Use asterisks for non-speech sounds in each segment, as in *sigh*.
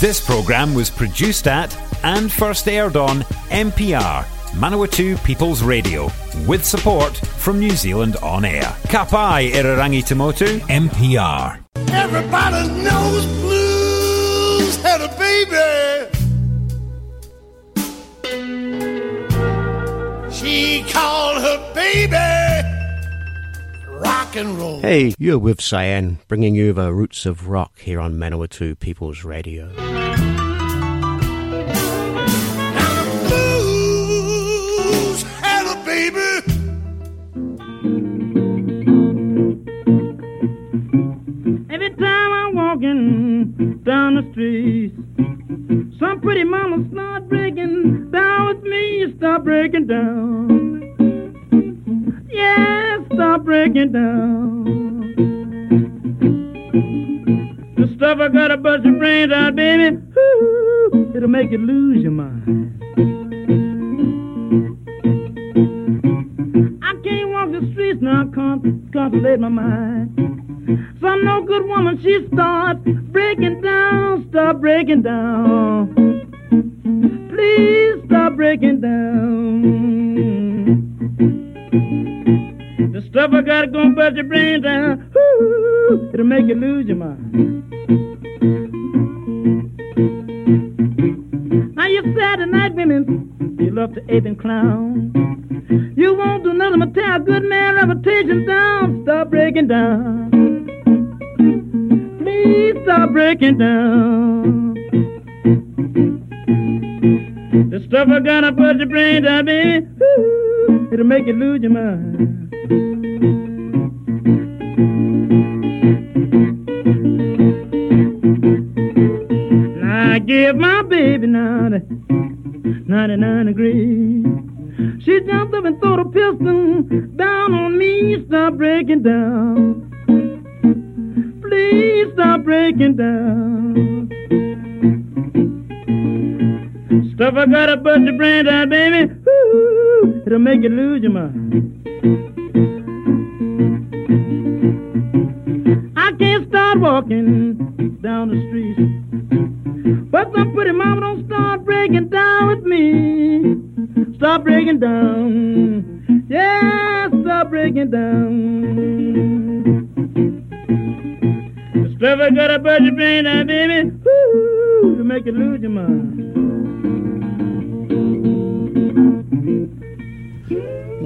This programme was produced at and first aired on MPR, Manawatu People's Radio, with support from New Zealand On Air. Kapai Irarangi Tamotu, MPR. Everybody knows blues had a baby. She called her baby rock and roll. Hey, you're with Cyan, bringing you the roots of rock here on Manawatu People's Radio. Down the street, some pretty mama start breaking down with me. Start breaking down. Yeah, start breaking down. The stuff I gotta bust your brains out, baby. It'll make you lose your mind. I can't walk the streets now, can't contemplate my mind. Some no good woman, she start breaking down, start breaking down. Please stop breaking down. The stuff I gotta go bust your brain down. Ooh, it'll make you lose your mind. Now you Saturday night women, you love to ape and clown. You won't do nothing but tear a good man reputation down. Stop breaking down. Stop breaking down. The stuff I gotta put your brain down, baby. Ooh, it'll make you lose your mind. Now I give my baby 90, 99 degrees. She jumped up and threw the piston down on me. Stop breaking down. Please stop breaking down. Stuff I gotta bust your brain down, baby. Ooh, it'll make you lose your mind. I can't start walking down the street. But some pretty mama don't start breaking down with me. Stop breaking down. Yeah, stop breaking down. Bust your brain down, baby. Ooh, to make you lose your mind.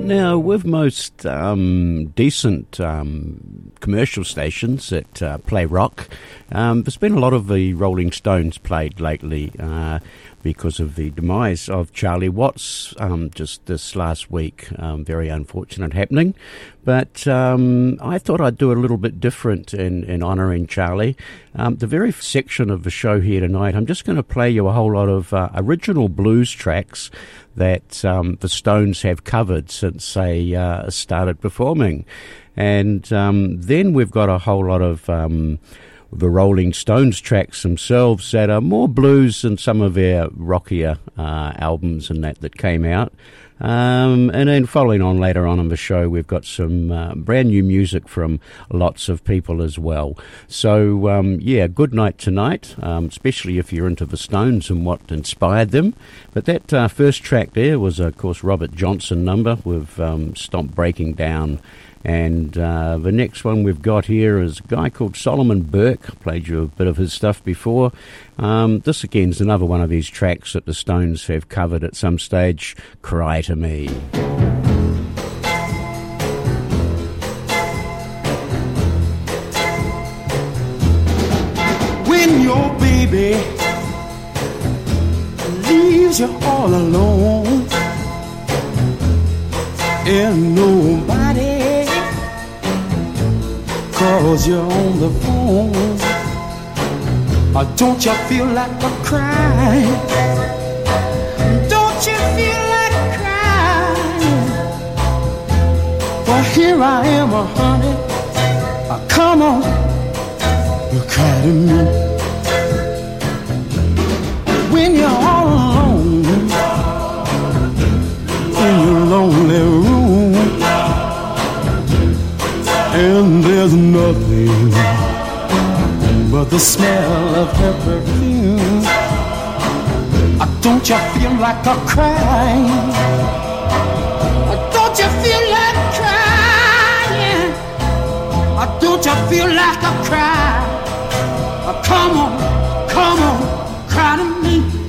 Now, with most um, decent um, commercial stations that uh, play rock, um, there's been a lot of the Rolling Stones played lately uh, because of the demise of Charlie Watts um, just this last week. Um, very unfortunate happening. But um, I thought I'd do a little bit different in, in honouring Charlie. Um, the very section of the show here tonight, I'm just going to play you a whole lot of uh, original blues tracks that um, the Stones have covered since they uh, started performing. And um, then we've got a whole lot of the Rolling Stones tracks themselves that are more blues than some of their rockier uh, albums and that that came out. Um, and then following on later on in the show, we've got some uh, brand new music from lots of people as well. So, um, yeah, good night tonight, um, especially if you're into the Stones and what inspired them. But that uh, first track there was, of course, Robert Johnson number with um, Stop Breaking Down. And uh, the next one we've got here is a guy called Solomon Burke. Played you a bit of his stuff before. Um, this again is another one of these tracks that the Stones have covered at some stage. Cry to me. when your baby leaves you all alone and nobody calls you're on the phone. Or don't you feel like a crying? Don't you feel like crying? Well here I am uh, honey. Uh, come on. Cry to me. When you're all alone in your lonely room and there's nothing but the smell of her perfume uh, Don't you feel like a crying? Uh, don't you feel like crying? Uh, don't you feel like a cry? Come on, come on, cry to me.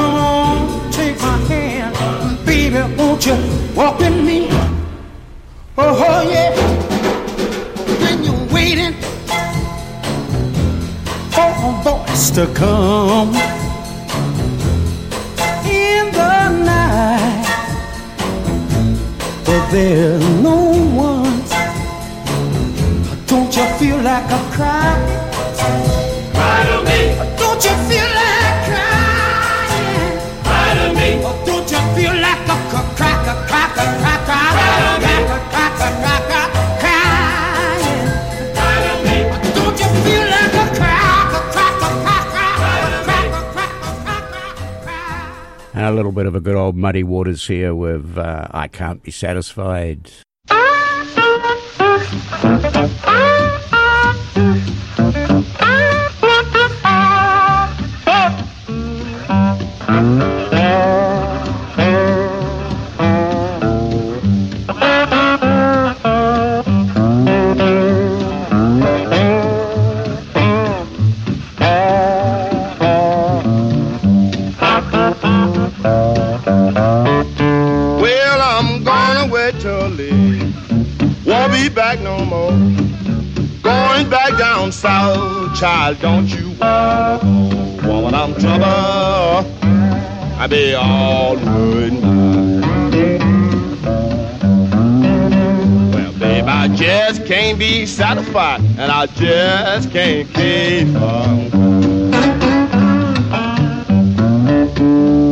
Come on, take my hand, baby, won't you walk with me? Oh, oh yeah, when you're waiting for a voice to come in the night, but there's no one. Don't you feel like a cry? Cry to me. Don't you feel like A little bit of a good old muddy waters here with uh, I Can't Be Satisfied. *laughs* child, don't you wanna go? Woman, I'm trouble. I be all worried Well, babe, I just can't be satisfied, and I just can't keep on.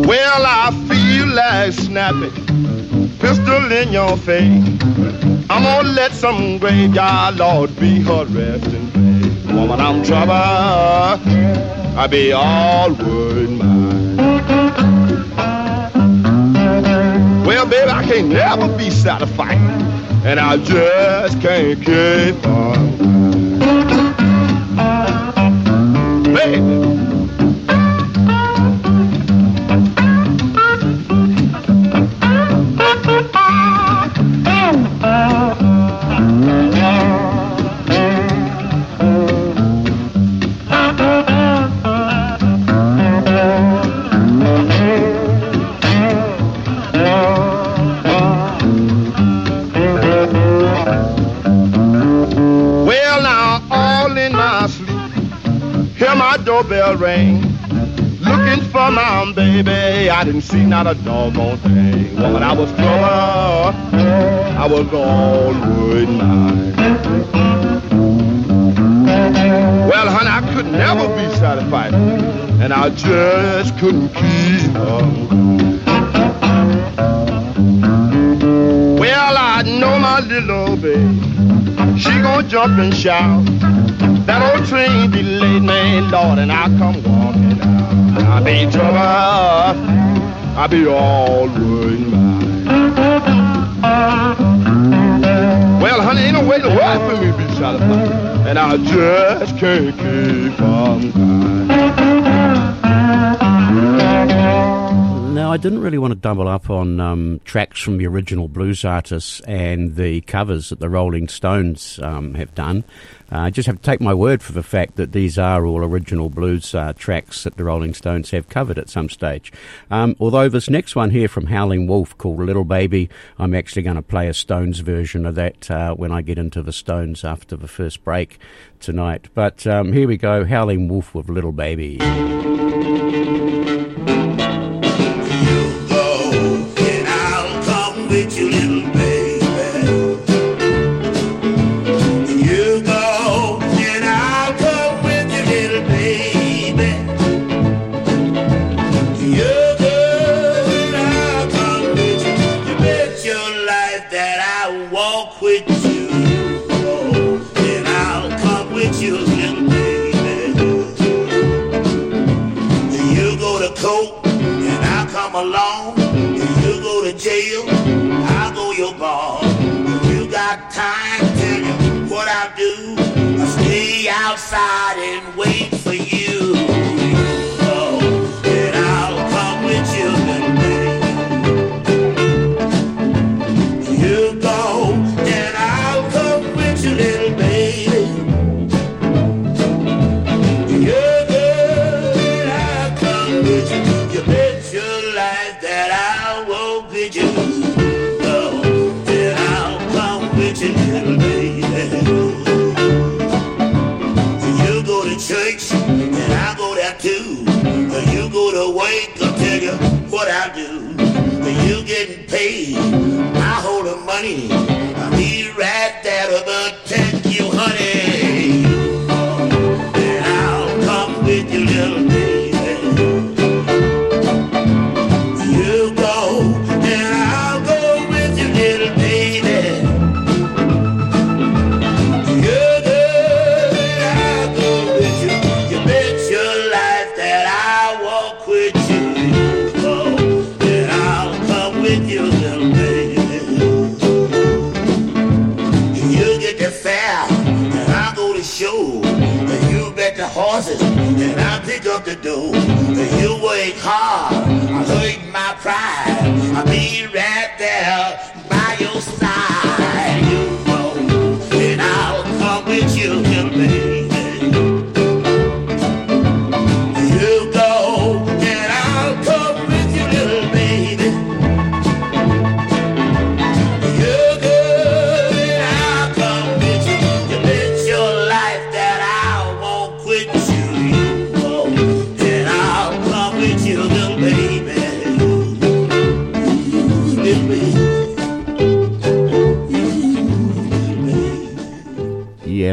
Well, I feel like snapping, pistol in your face. I'm gonna let some graveyard lord be her resting. Woman, I'm trouble. I be all worried mine. Well, baby, I can't never be satisfied, and I just can't keep on. Baby. Ring. Looking for my baby, I didn't see not a doggone thing. Woman, I was trouble, I was all mine. Well, honey, I could never be satisfied, and I just couldn't keep on. Well, I know my little baby. She gonna jump and shout. That old train delayed me, Lord, and I come walking out. I be trouble. I be all worried. Well, honey, ain't no way in the for me to be satisfied. And I just can't keep on crying. Didn't really want to double up on um, tracks from the original blues artists and the covers that the Rolling Stones um, have done. Uh, I just have to take my word for the fact that these are all original blues uh, tracks that the Rolling Stones have covered at some stage. Um, although this next one here from Howling Wolf called Little Baby, I'm actually going to play a Stones version of that uh, when I get into the Stones after the first break tonight. But um, here we go Howling Wolf with Little Baby. Outside and wait for you. And I'll come with you, little baby. You I'll come with you, little baby. You I'll come with you. You bet your life that I won't get you. Money. Dough. And you work hard, I hurt my pride. I'll be right there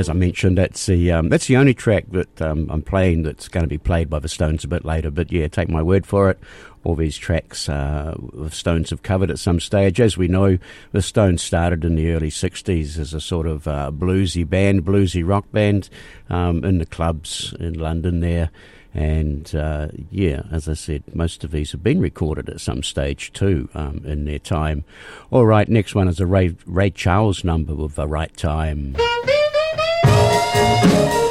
as I mentioned, that's the um, that's the only track that um, I'm playing that's going to be played by the Stones a bit later. But yeah, take my word for it. All these tracks uh, the Stones have covered at some stage. As we know, the Stones started in the early '60s as a sort of uh, bluesy band, bluesy rock band, um, in the clubs in London there. And uh, yeah, as I said, most of these have been recorded at some stage too um, in their time. All right, next one is a Ray, Ray Charles number with the right time. You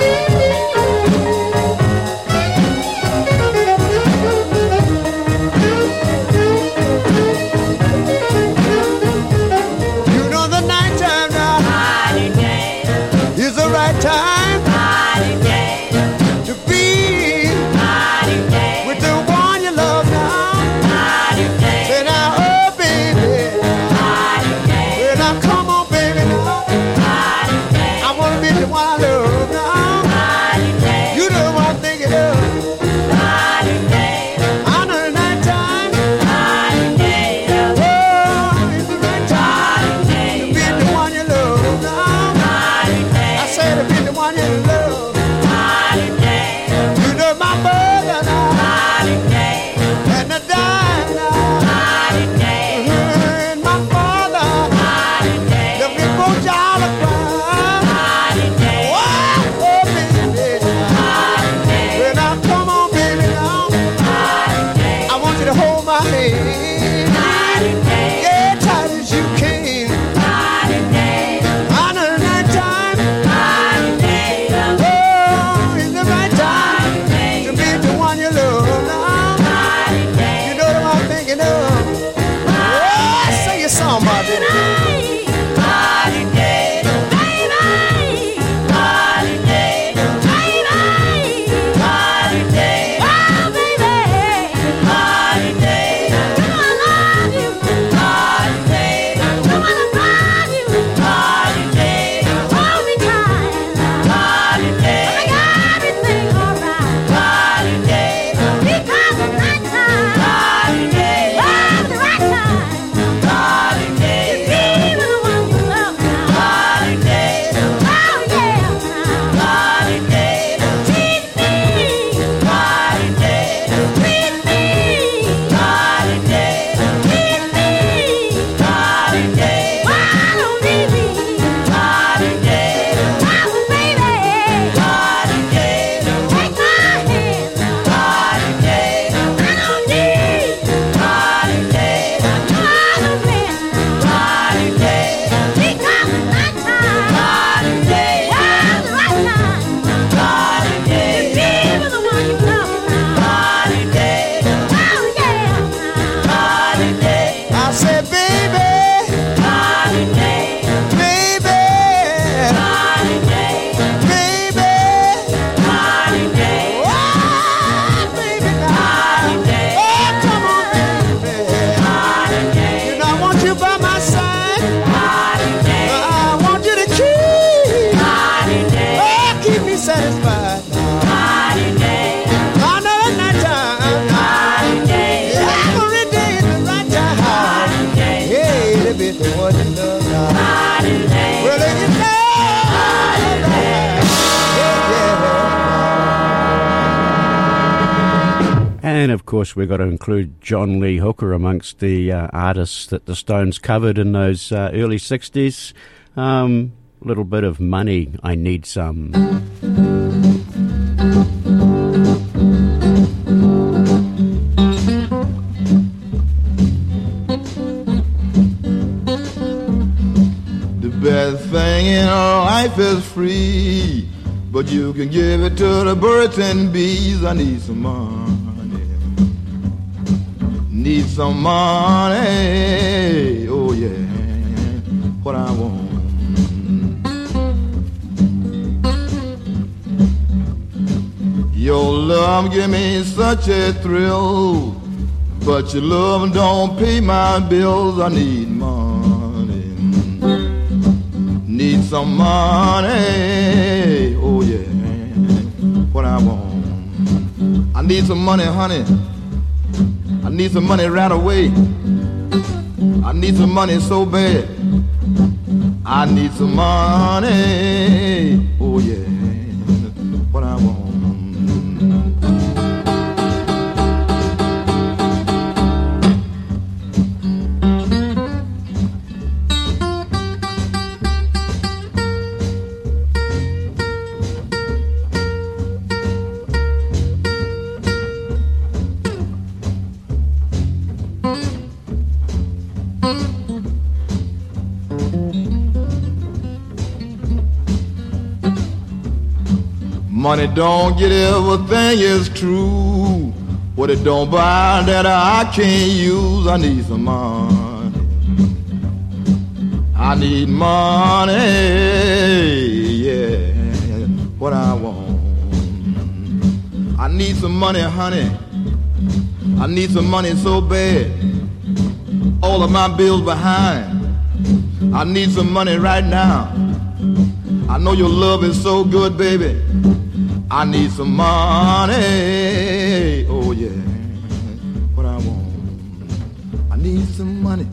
we've got to include John Lee Hooker amongst the uh, artists that the Stones covered in those uh, early 60s. A um, little bit of money, I need some. The best thing in life is free, but you can give it to the birds and bees. I need some need some money. Oh yeah, what I want. Your love give me such a thrill, but your love don't pay my bills. I need money, need some money. Oh yeah, what I want. I need some money, honey need some money right away. I need some money so bad. I need some money. Don't get everything is true. What it don't buy that I can't use, I need some money. I need money, yeah, what I want. I need some money, honey. I need some money so bad. All of my bills behind. I need some money right now. I know your love is so good, baby. I need some money. Oh yeah, what I want. I need some money.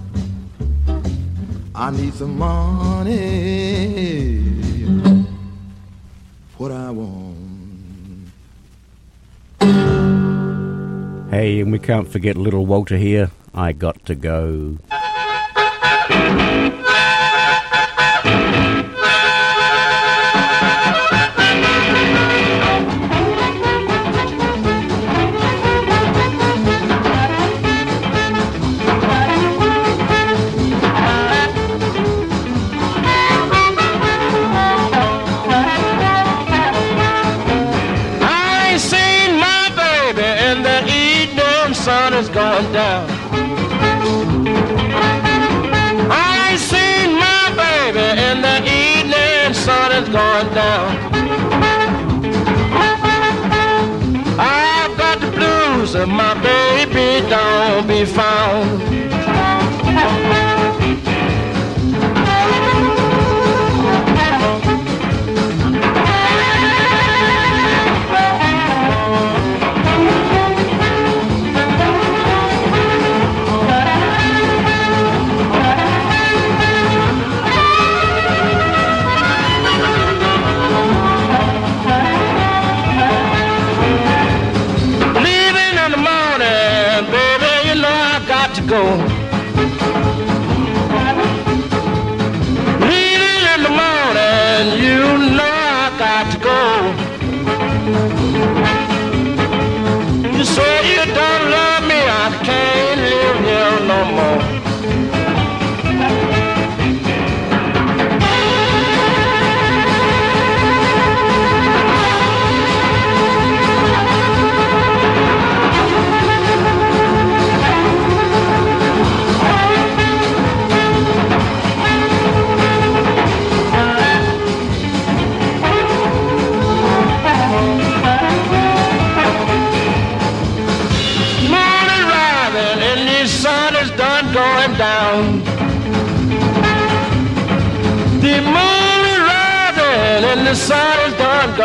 I need some money. What I want. Hey, and we can't forget little Walter here. I got to go. Found.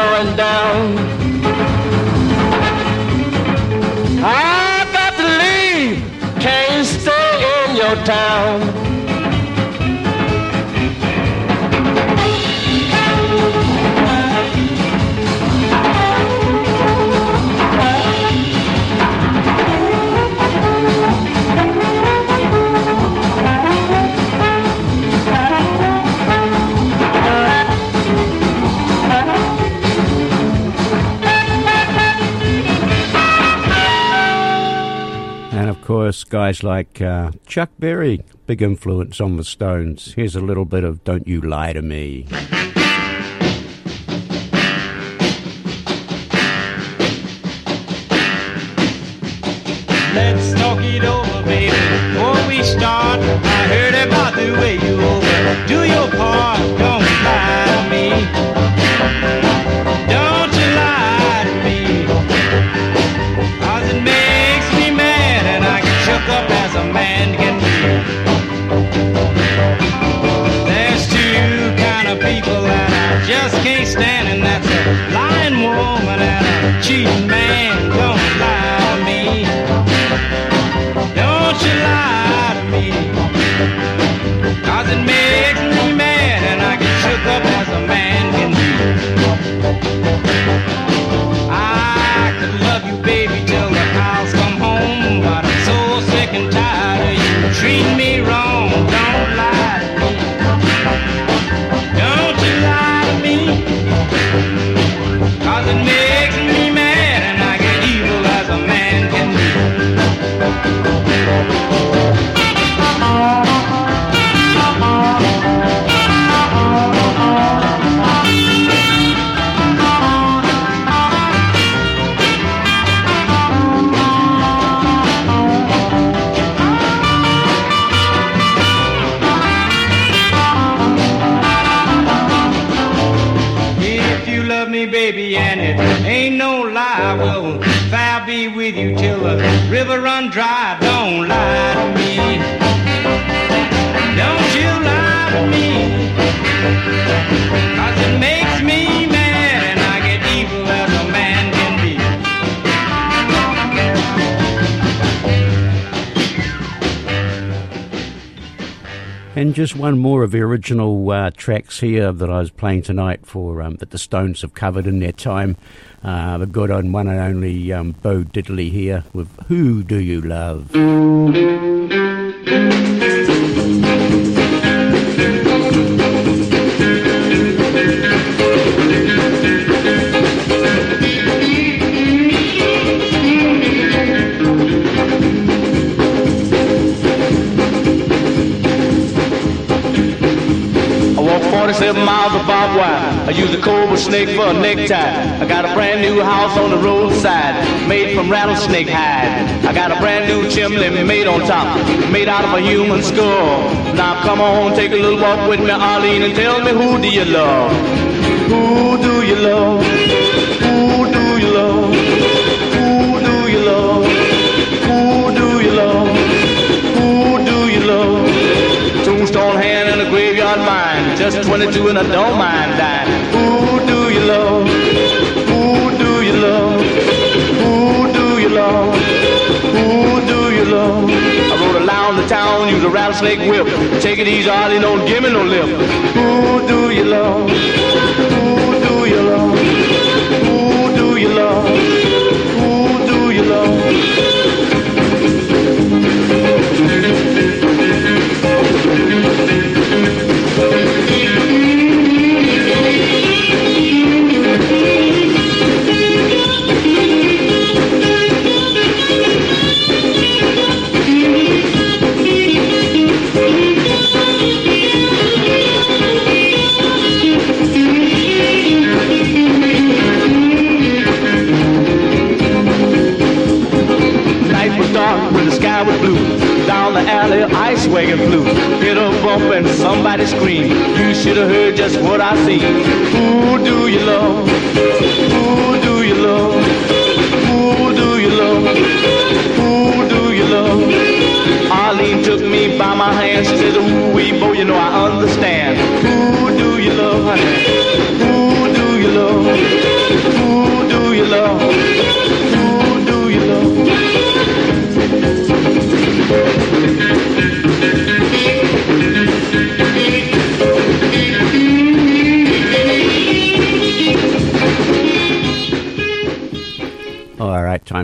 Going down. I got to leave, can't stay in your town. Course, guys like uh, Chuck Berry, big influence on the Stones. Here's a little bit of Don't You Lie to Me. Let's talk it over, baby, before we start. I heard about the way you over. Do your part, don't lie to me. Can't stand, and that's a lying woman and a cheating man. Don't just one more of the original uh, tracks here that I was playing tonight for um, that the Stones have covered in their time. Uh, the good on one and only um, Bo Diddley here with Who Do You Love? Snake for a necktie. I got a brand new house on the roadside, made from rattlesnake hide. I got a brand new chimney made on top, made out of a human skull. Now come on, take a little walk with me, Arlene, and tell me who do you love? Who do you love? Who do you love? Who do you love? Who do you love? Tombstone hand and a graveyard mind just 22 and I don't mind dying. Use a rattlesnake whip. Take it easy, Ollie, don't give me no lip. Who do you love? Who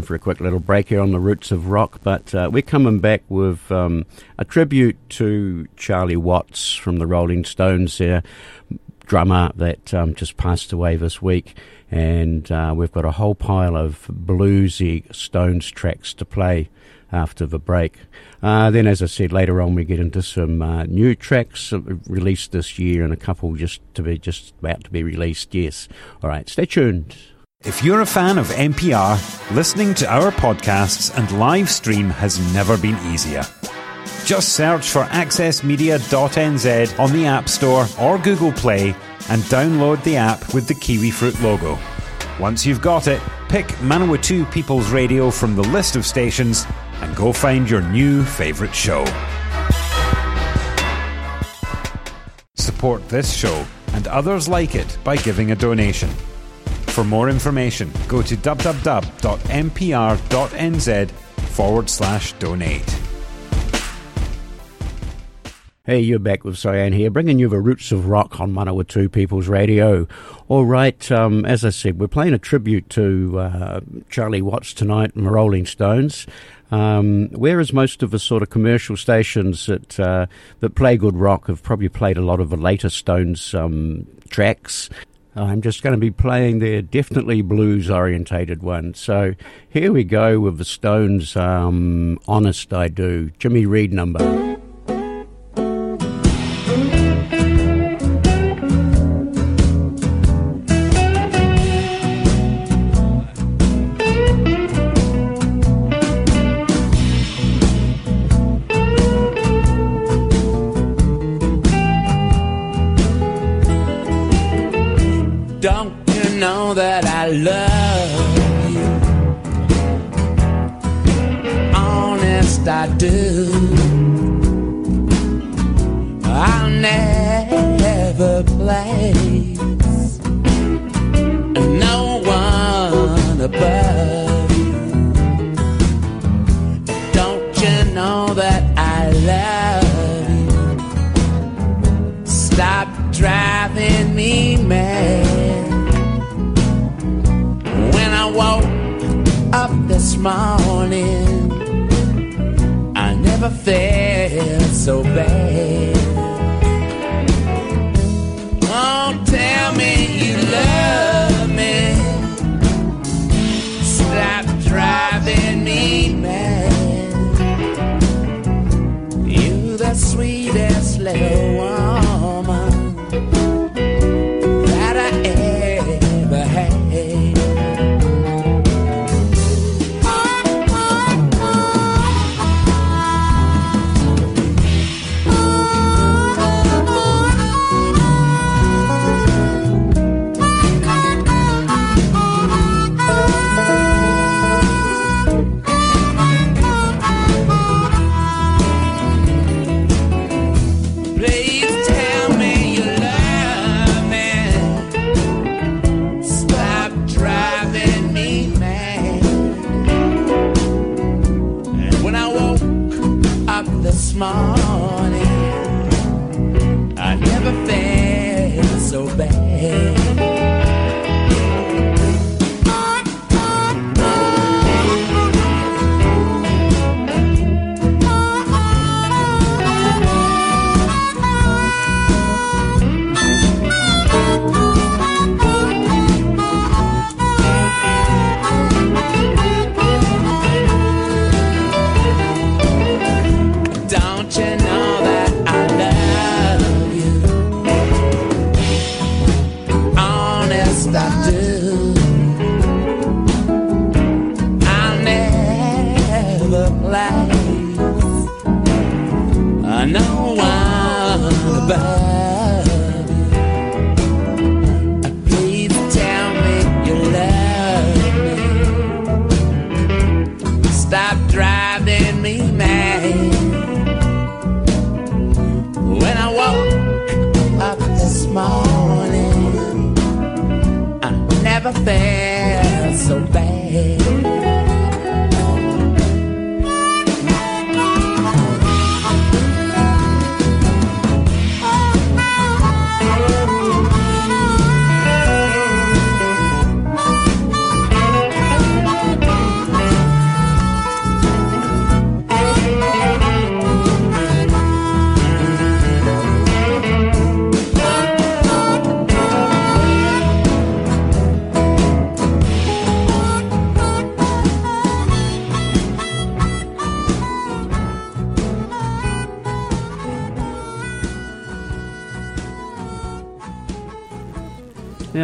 for a quick little break here on the Roots of Rock, but uh, we're coming back with um, a tribute to Charlie Watts from the Rolling Stones there, drummer that um, just passed away this week. And uh, we've got a whole pile of bluesy Stones tracks to play after the break. Uh, then, as I said, later on we get into some uh, new tracks released this year and a couple just to be just about to be released. Yes. All right. Stay tuned. If you're a fan of MPR, listening to our podcasts and live stream has never been easier. Just search for accessmedia.nz on the App Store or Google Play and download the app with the Kiwi Fruit logo. Once you've got it, pick Manawatu People's Radio from the list of stations and go find your new favourite show. Support this show and others like it by giving a donation. For more information, go to www.mpr.nz forward slash donate. Hey, you're back with Cyan here, bringing you the roots of rock on Manawatu People's Radio. All right, um, as I said, we're playing a tribute to uh, Charlie Watts tonight and the Rolling Stones. Um, whereas most of the sort of commercial stations that uh, that play good rock have probably played a lot of the later Stones um, tracks, I'm just going to be playing their definitely blues orientated one. So here we go with the Stones' um, Honest I Do, Jimmy Reed number. woke up this morning, I never felt so bad. Oh, tell me you love.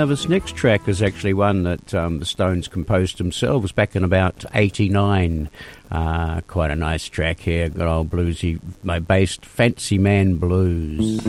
This next track is actually one that um, the Stones composed themselves back in about 89. Uh, quite a nice track here, good old bluesy, my based Fancy Man Blues.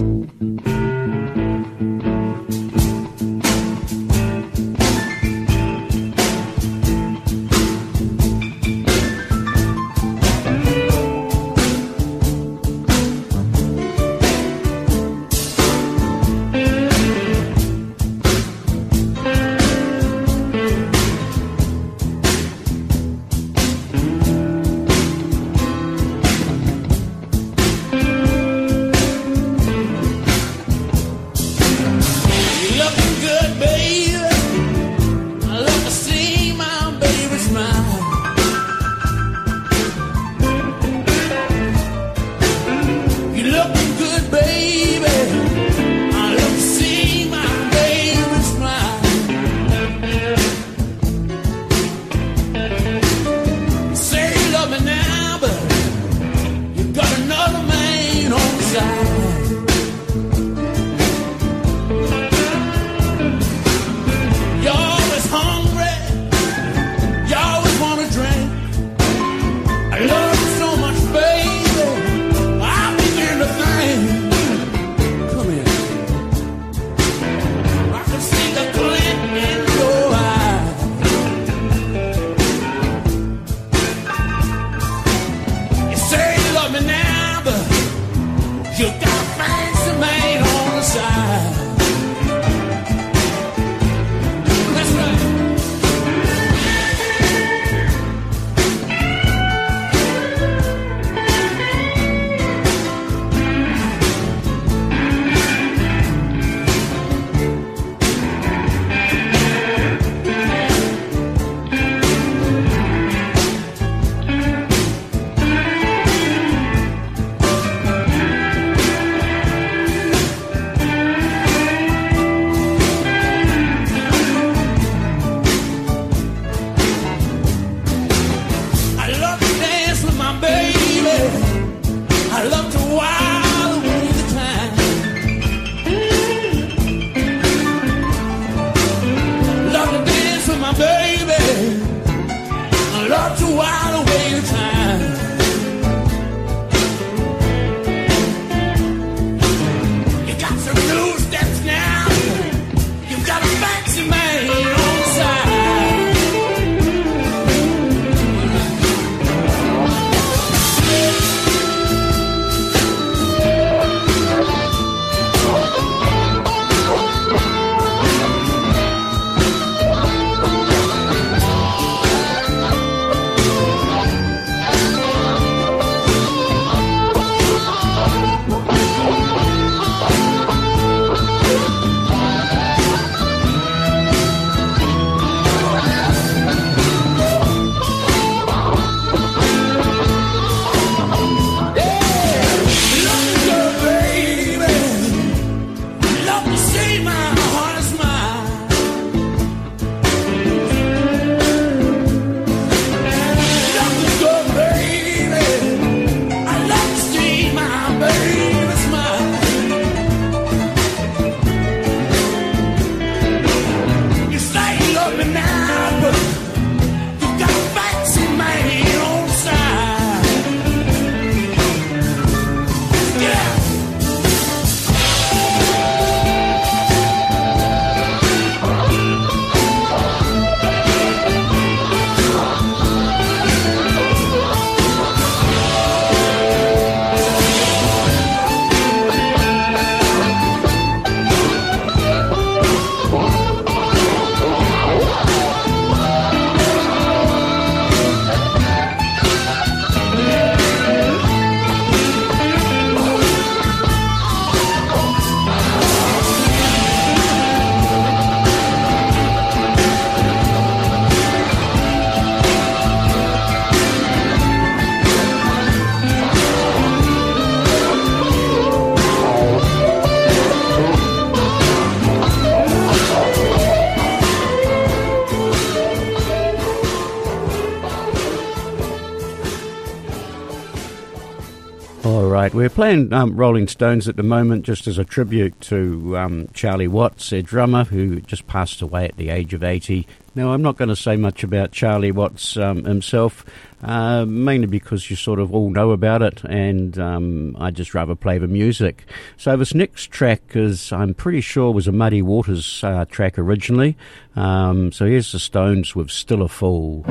We're playing um, Rolling Stones at the moment just as a tribute to um, Charlie Watts, their drummer, who just passed away at the age of 80. Now, I'm not going to say much about Charlie Watts um, himself, uh, mainly because you sort of all know about it, and um, I just rather play the music. So, this next track is, I'm pretty sure, was a Muddy Waters uh, track originally. Um, so, here's the Stones with Still a Fool.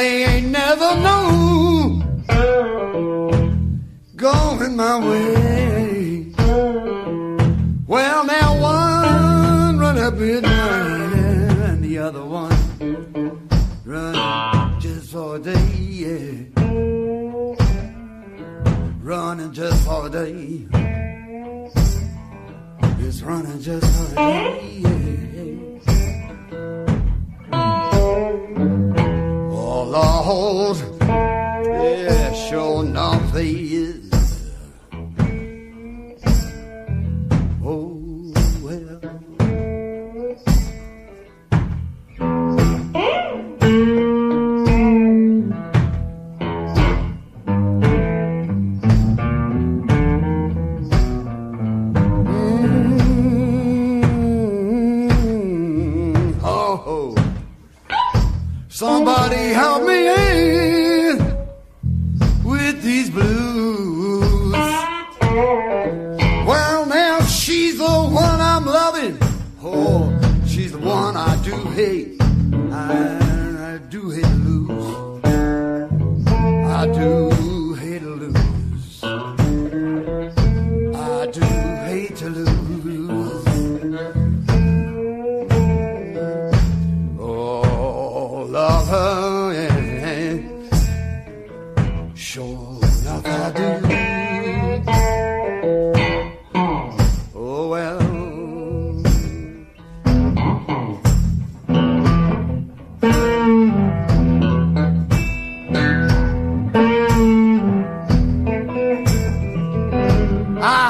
They ain't never known going my way. Well, now one run up midnight and the other one run just for a day. Yeah. Running just for a day. It's running just for a day. Oh Lord, yeah, sure enough they is.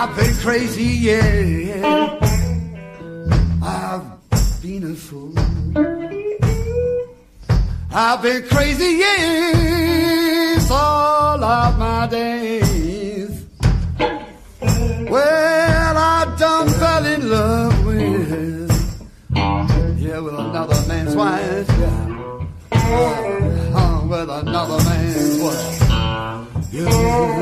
I've been crazy, yeah. I've been a fool. I've been crazy, yes, all of my days. Well, I done fell in love with, yeah, with another man's wife, yeah. Oh, with another man's wife. Yeah,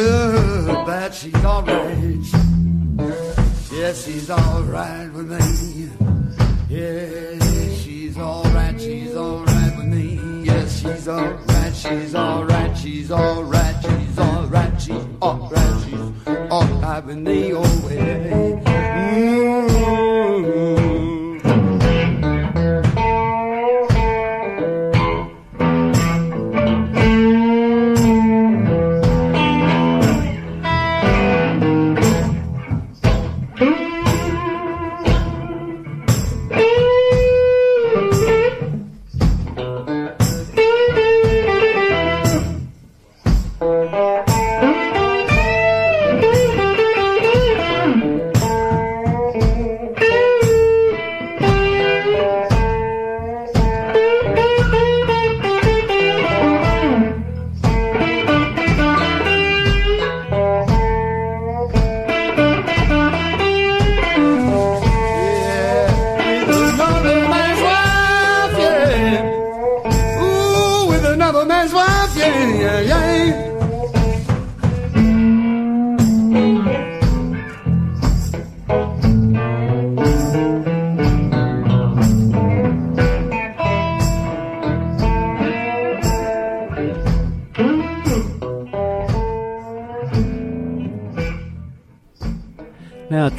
good, but she's alright. Yes, she's alright with me. Yeah, she's alright, she's alright with me. Yes, she's alright, she's alright, she's alright, she's alright, she's alright, she's alright with me. Oh, yeah. Mm.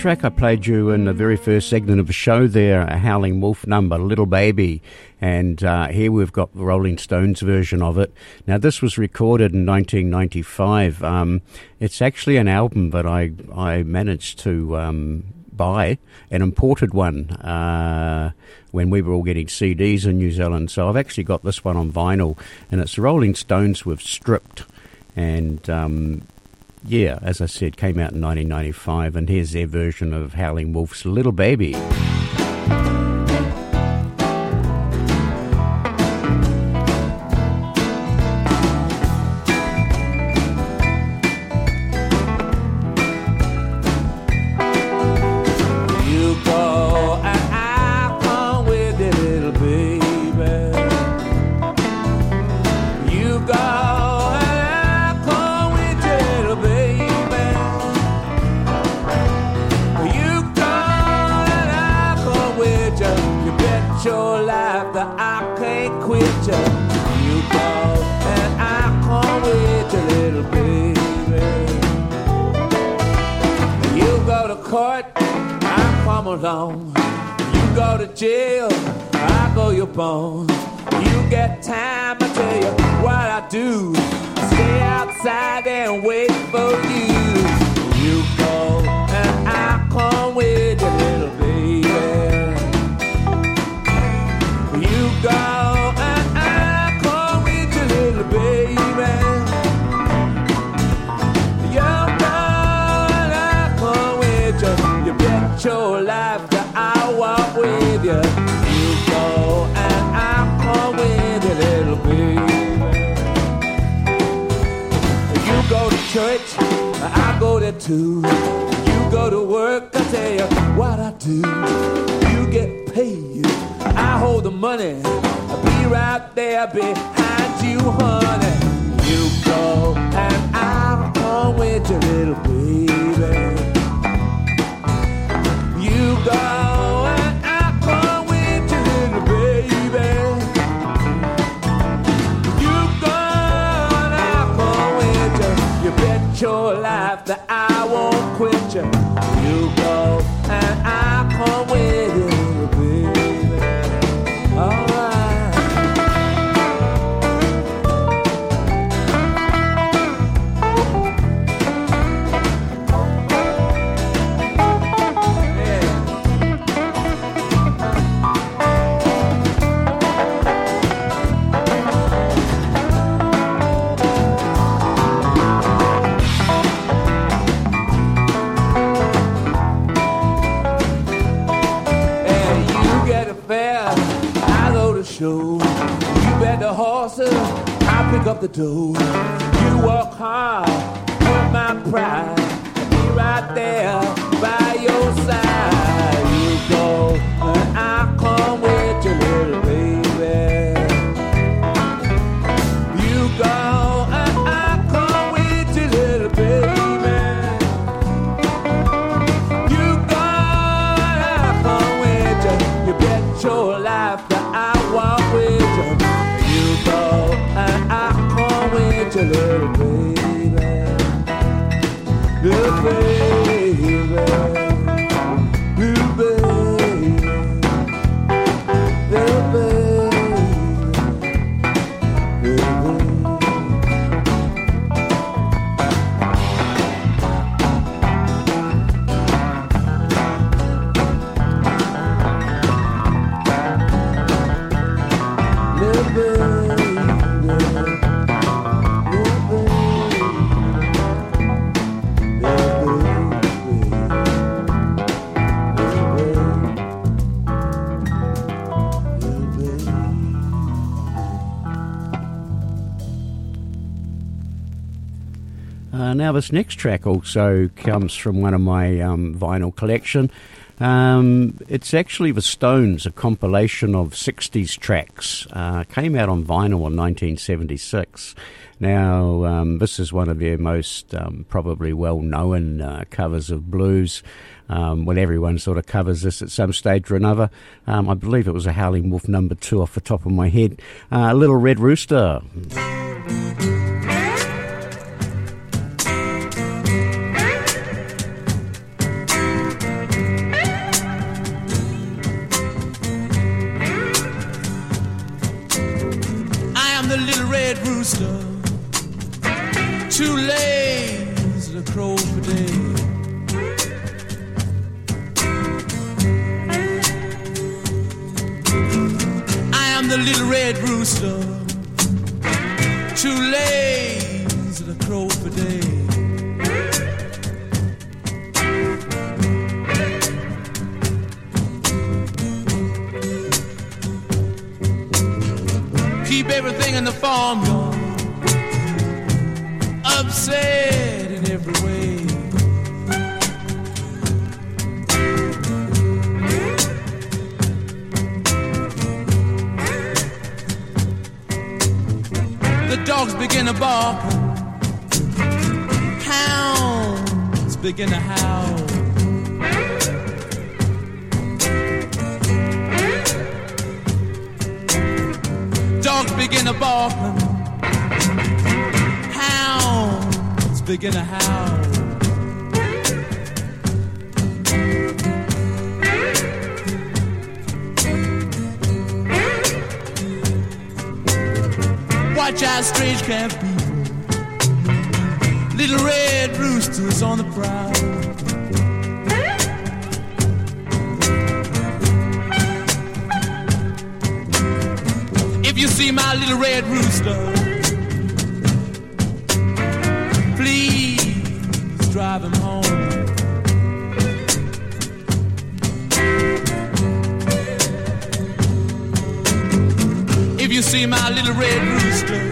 Track I played you in the very first segment of the show there, a Howlin' Wolf number, Little Baby. And uh, here we've got the Rolling Stones version of it. Now, this was recorded in 1995. Um, it's actually an album that I, I managed to um, buy, an imported one, uh, when we were all getting CDs in New Zealand. So I've actually got this one on vinyl, and it's Rolling Stones with Stripped. And um, yeah, as I said, came out in 1995, and here's their version of Howlin' Wolf's Little Baby. Uh, now, this next track also comes from one of my um, vinyl collection. Um, it's actually the Stones, a compilation of 60s tracks. Uh, came out on vinyl in 1976. Now, um, this is one of their most um, probably well known uh, covers of blues. Um, well, everyone sort of covers this at some stage or another. Um, I believe it was a Howlin' Wolf number two off the top of my head. Uh, Little Red Rooster. Little red rooster, too lazy to crow for day. Keep everything in the farmyard upset in every way. The dogs begin to bark, hounds begin to howl. Dogs begin to bark, hounds begin to howl. Watch out, strange camp people. Little red roosters on the prowl. If you see my little red rooster, please drive him home. See my little red rooster,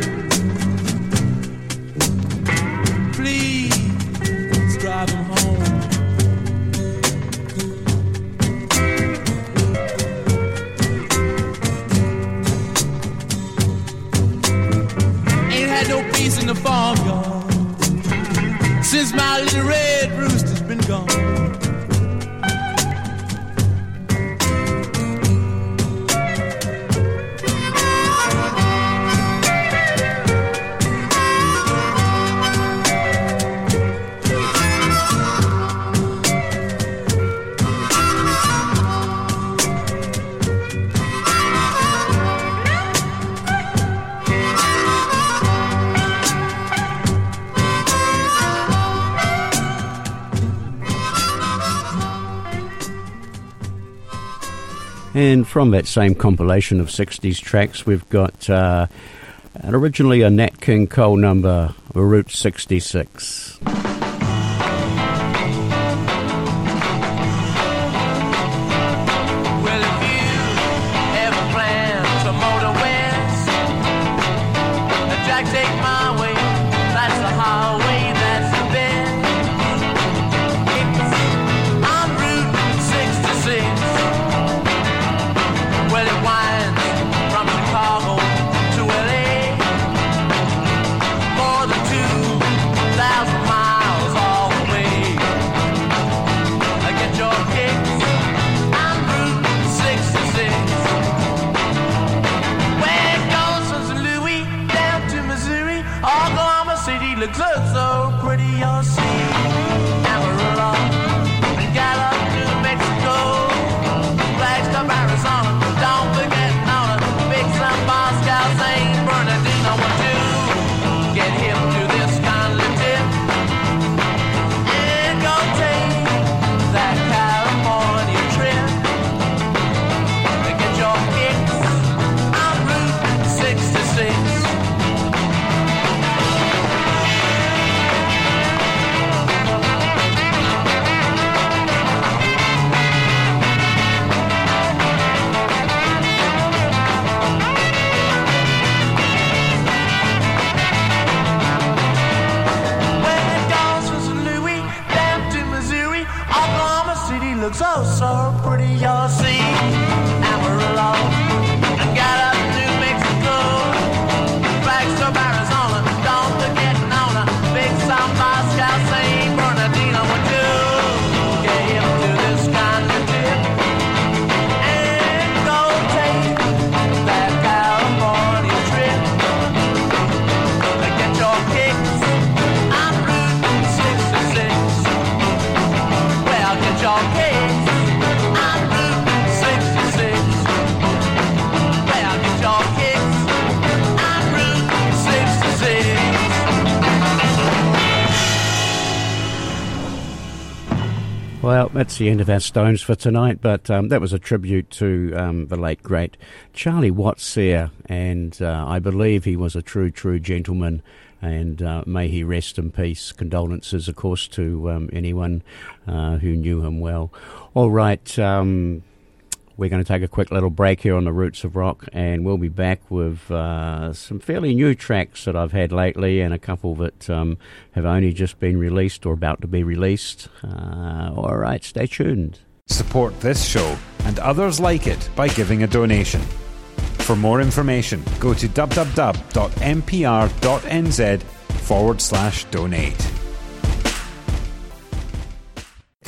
And from that same compilation of 60s tracks, we've got uh, originally a Nat King Cole number, Route 66. The end of our Stones for tonight, but um, that was a tribute to um, the late, great Charlie Watts there, and uh, I believe he was a true, true gentleman, and uh, may he rest in peace. Condolences, of course, to um, anyone uh, who knew him well. All right, um, we're going to take a quick little break here on the Roots of Rock, and we'll be back with uh, some fairly new tracks that I've had lately, and a couple that um, have only just been released or about to be released. Uh, all right, stay tuned. Support this show and others like it by giving a donation. For more information, go to www.mpr.nz forward slash donate.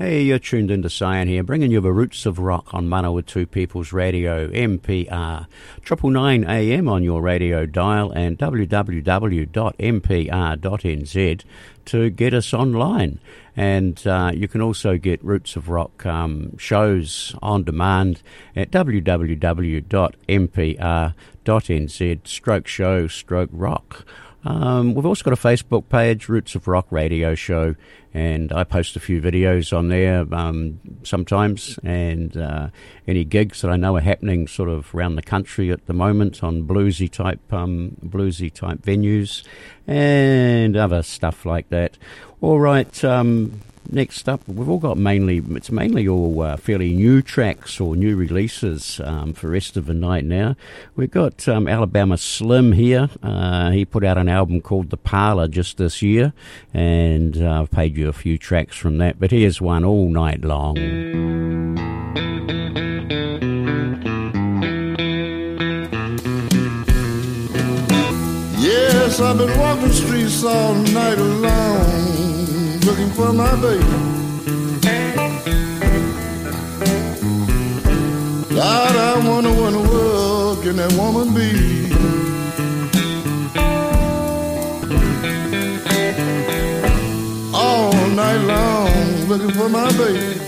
Hey, you're tuned into Cyan here, bringing you the roots of rock on Manawatu People's Radio, MPR. Triple nine AM on your radio dial and www.mpr.nz to get us online. And uh, you can also get Roots of Rock um, shows on demand at www.mpr.nz stroke show stroke rock. Um, we've also got a Facebook page, Roots of Rock Radio Show, and I post a few videos on there um, sometimes, and uh, any gigs that I know are happening sort of around the country at the moment on bluesy type um, bluesy type venues, and other stuff like that. All right, um, next up, we've all got mainly it's mainly all uh, fairly new tracks or new releases um, for rest of the night. Now we've got um, Alabama Slim here. Uh, he put out an album called The Parlor just this year, and uh, I've paid you a few tracks from that. But here's one all night long. Yes, I've been walking streets all night long, looking for my baby. God, I wonder what in the world can that woman be? All night long, looking for my baby.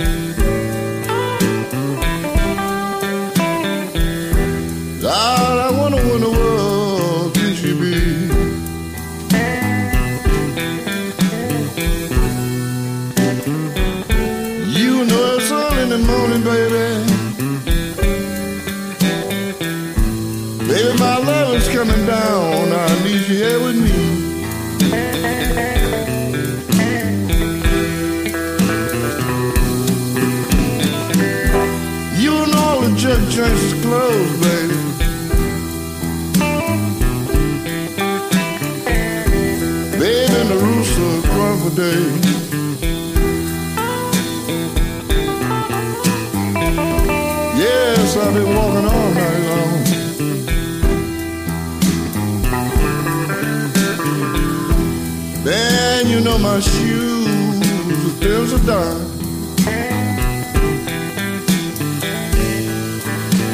My shoes, there's a dime.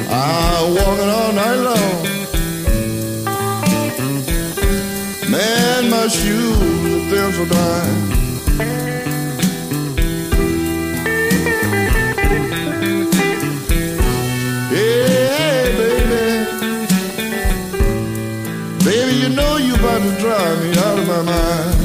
I'm walking all night long. Man, my shoes, there's a dime. Hey, baby. Baby, you know you about to drive me out of my mind.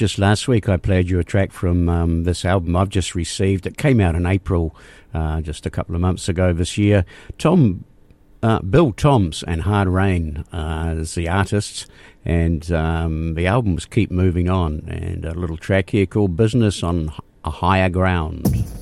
Just last week I played you a track from um, this album I've just received. It came out in April, uh, just a couple of months ago this year. Tom, uh, Bill Toms and Hard Rain uh, is the artists, and um, the album was Keep Moving On, and a little track here called Business on a Higher Ground.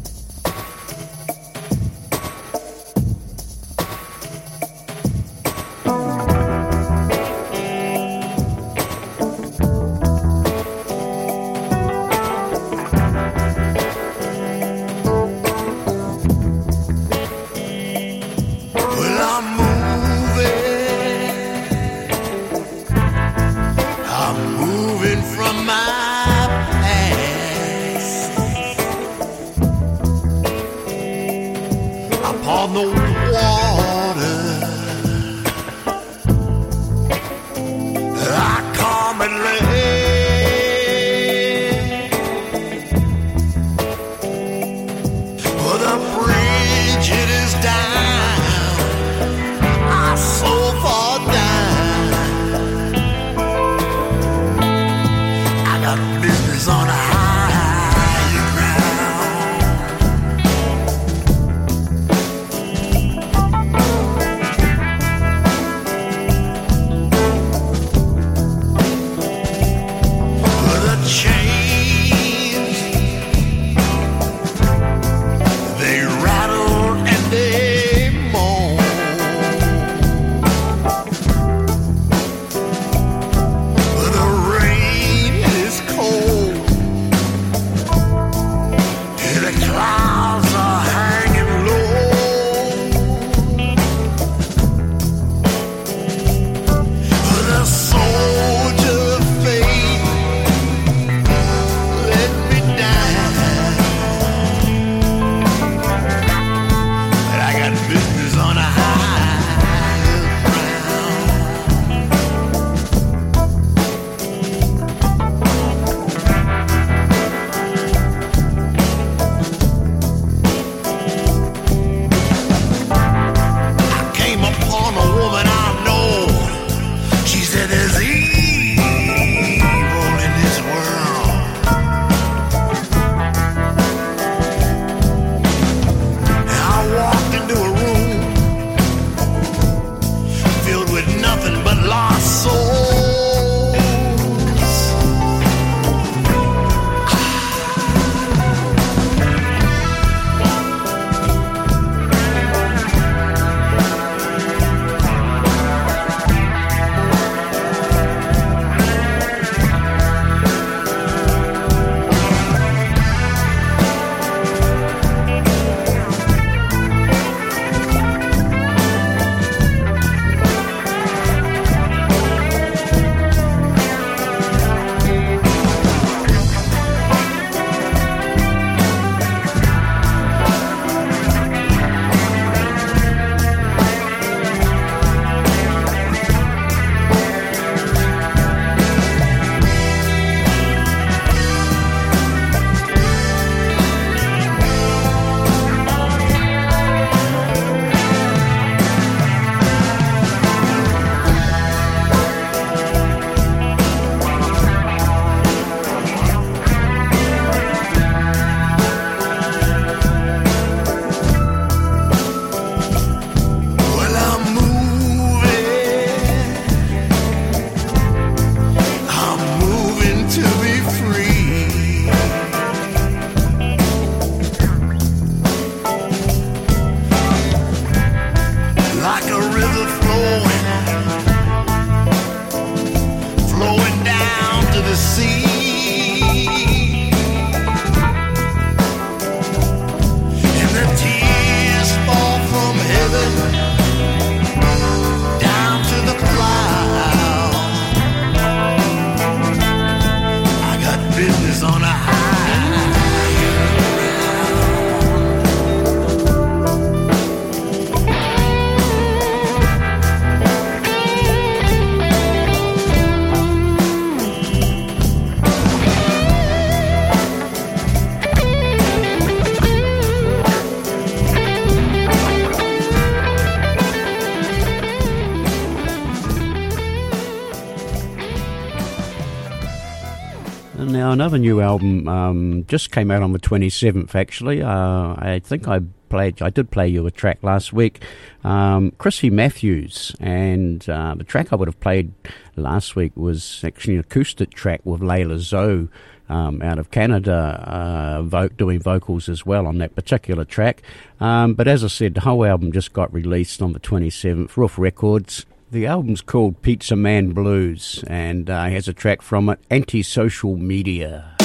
another new album um, just came out on the 27th, actually. Uh, I think I played, I did play you a track last week, um, Chrissy Matthews, and uh, the track I would have played last week was actually an acoustic track with Layla Zoe. Um, out of Canada, uh, doing vocals as well on that particular track. Um, but as I said, the whole album just got released on the 27th, Ruf Records. The album's called Pizza Man Blues and uh, has a track from it, Antisocial Media.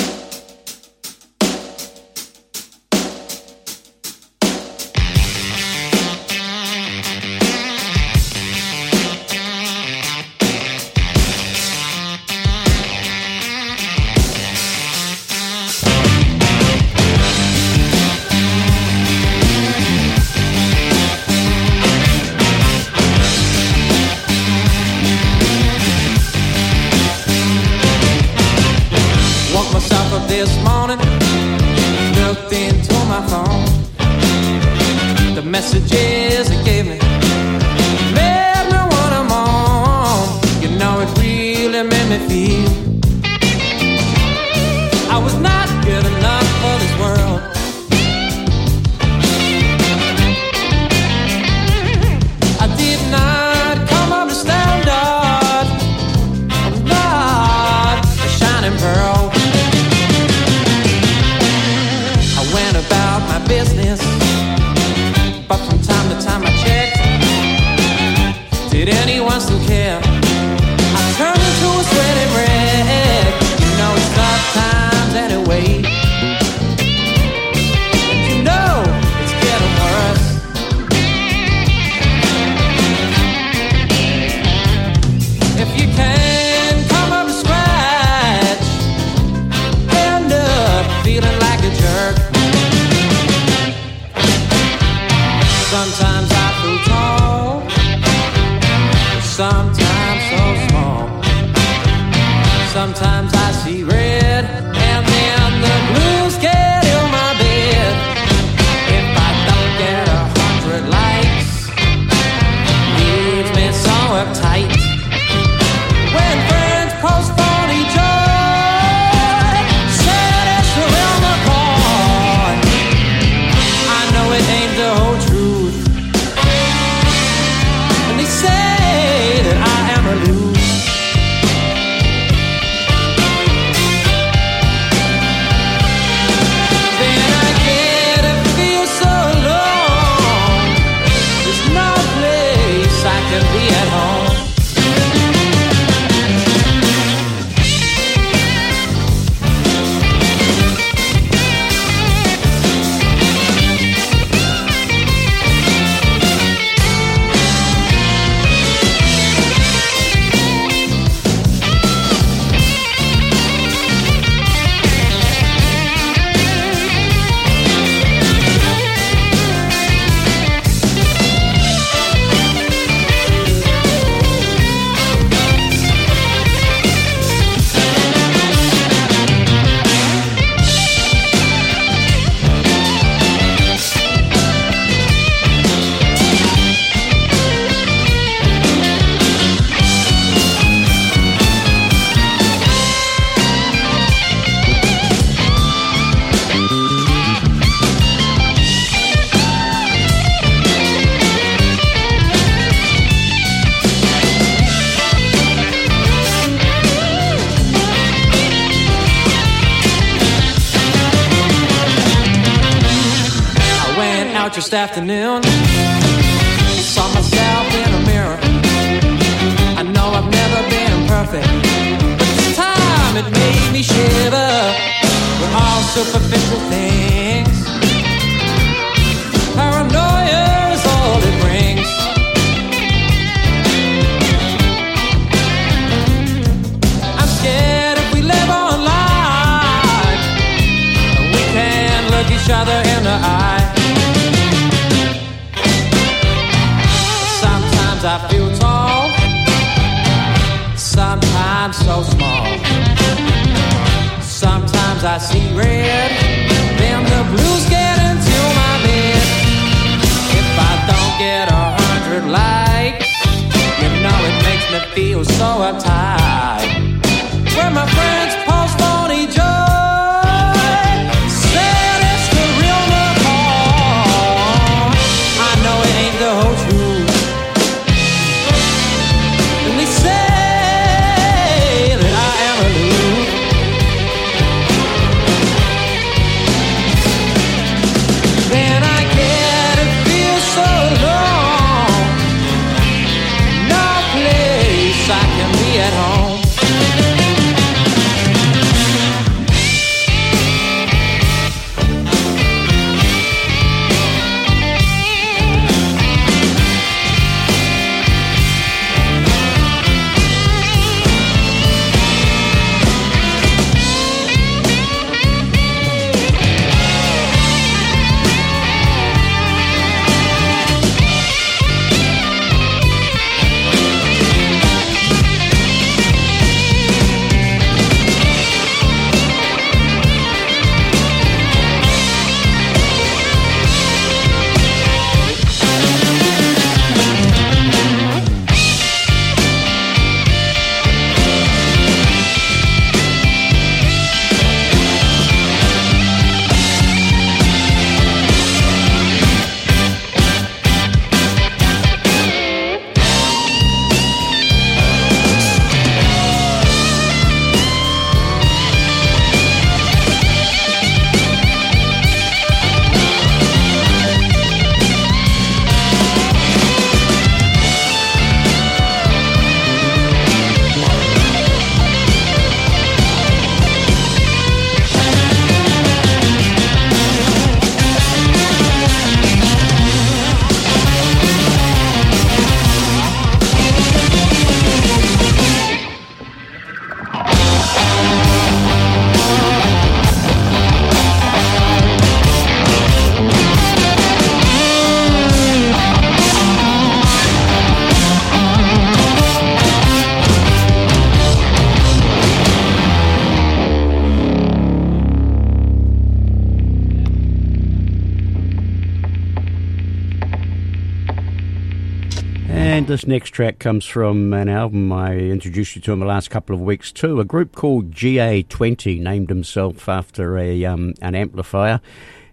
Next track comes from an album I introduced you to in the last couple of weeks too. A group called GA20 named himself after a um, an amplifier,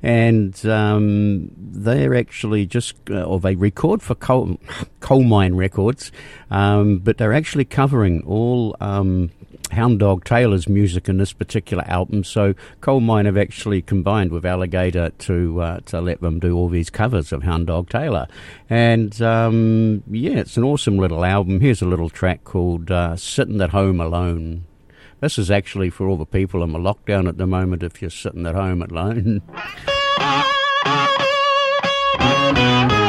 and um, they're actually just uh, or they record for coal, *laughs* Colemine records, um, but they're actually covering all. Hound Dog Taylor's music in this particular album, so Colemine have actually combined with Alligator to uh, to let them do all these covers of Hound Dog Taylor, and um, yeah, it's an awesome little album. Here's a little track called uh, "Sitting at Home Alone." This is actually for all the people in the lockdown at the moment. If you're sitting at home alone. *laughs*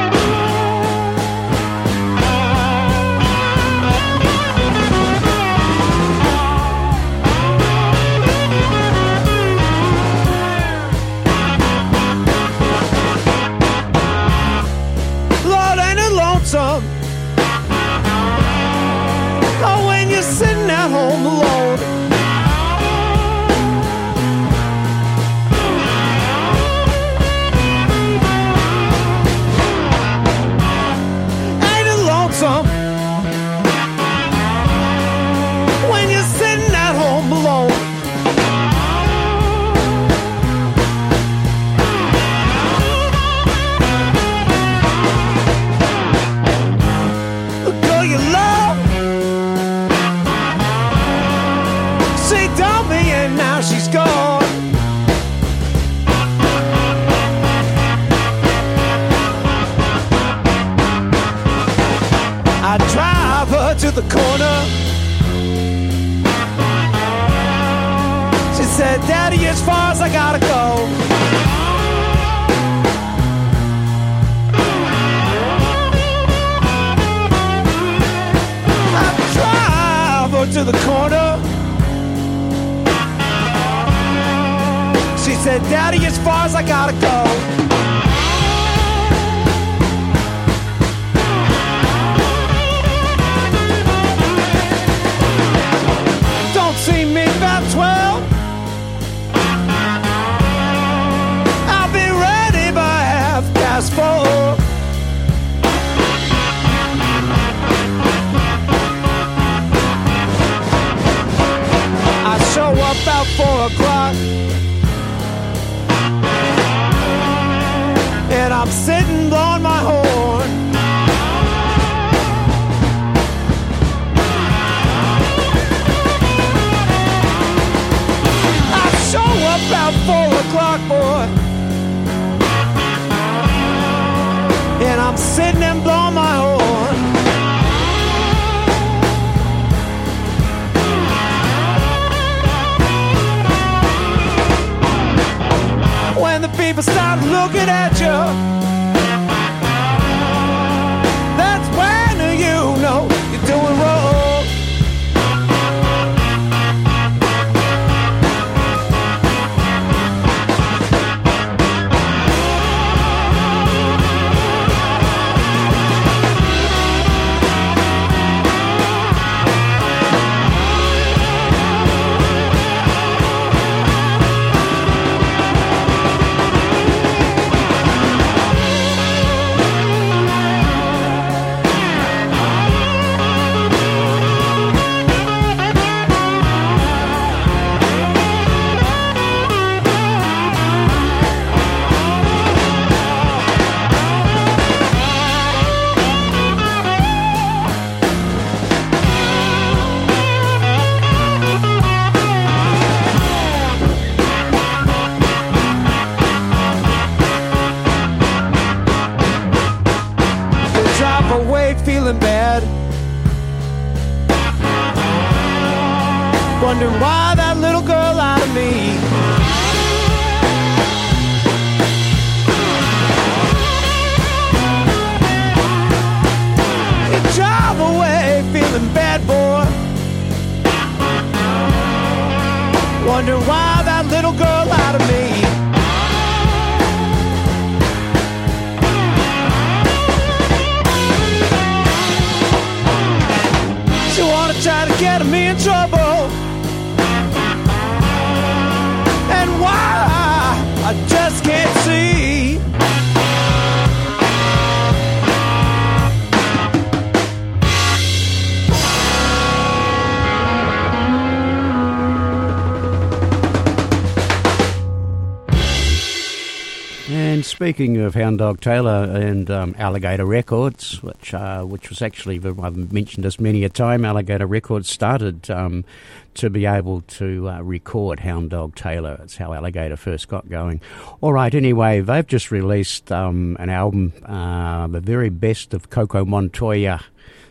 speaking of Hound Dog Taylor and um, Alligator Records, which uh, which was actually I've mentioned this many a time, Alligator Records started um, to be able to uh, record Hound Dog Taylor. It's how Alligator first got going. All right, anyway, they've just released um, an album, uh, the very best of Coco Montoya.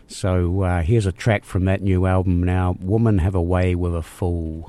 So uh, here's a track from that new album now, Woman Have a Way with a Fool.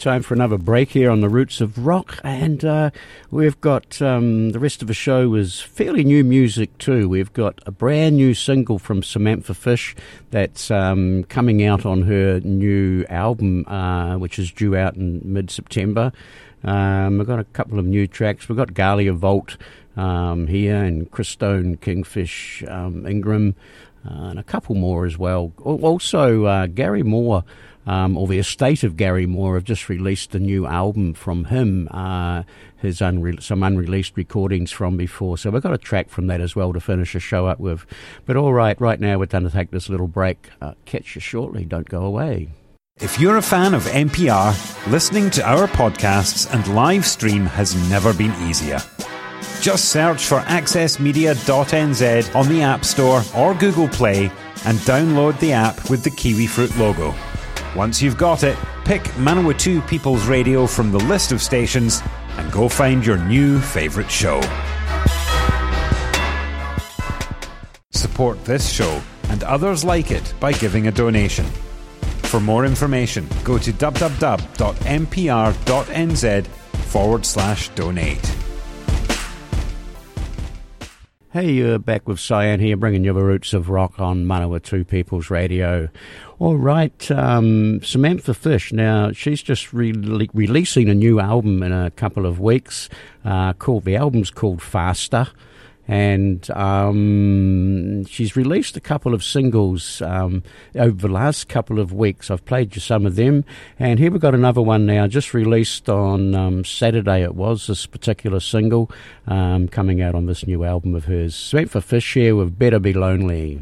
Time for another break here on the Roots of Rock, and uh, we've got um, the rest of the show is fairly new music too. We've got a brand new single from Samantha Fish that's um, coming out on her new album, uh, which is due out in mid September. Um, we've got a couple of new tracks. We've got Ghalia Volt um, here, and Christone Kingfish um, Ingram, uh, and a couple more as well. Also, uh, Gary Moore um, or the estate of Gary Moore have just released a new album from him, uh, his unre- some unreleased recordings from before. So we've got a track from that as well to finish the show up with. But all right, right now we're going to take this little break. Uh, catch you shortly. Don't go away. If you're a fan of MPR, listening to our podcasts and live stream has never been easier. Just search for accessmedia.nz on the App Store or Google Play and download the app with the Kiwi Fruit logo. Once you've got it, pick Manawatu People's Radio from the list of stations and go find your new favourite show. Support this show and others like it by giving a donation. For more information, go to www.mpr.nz forward slash donate. Hey, you're back with Cyan here, bringing you the roots of rock on Manawatu People's Radio. All right, um, Samantha Fish. Now, she's just re- releasing a new album in a couple of weeks. Uh, called the album's called Faster, and um, she's released a couple of singles um, over the last couple of weeks. I've played you some of them, and here we've got another one now, just released on um, Saturday. It was this particular single um, coming out on this new album of hers. Samantha Fish here with "Better Be Lonely."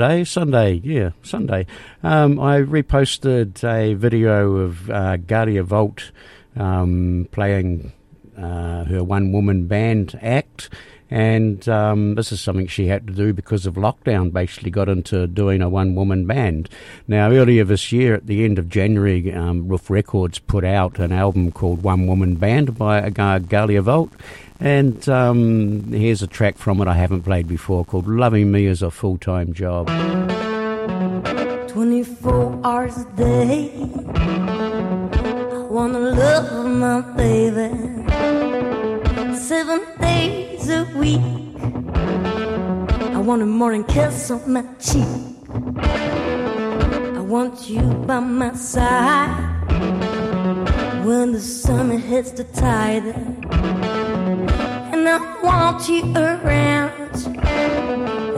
Sunday, yeah, Sunday, um, I reposted a video of uh, Ghalia Volt um, playing uh, her one woman band act. And um, this is something she had to do because of lockdown, basically got into doing a one woman band. Now, earlier this year, at the end of January, um, Ruf Records put out an album called One Woman Band by a guy, Ghalia. And um, here's a track from it I haven't played before called Loving Me is a Full Time Job. 24 hours a day. I wanna love my baby. Seven days a week. I want a morning kiss on my cheek. I want you by my side. When the sun hits the tide. And I want you around.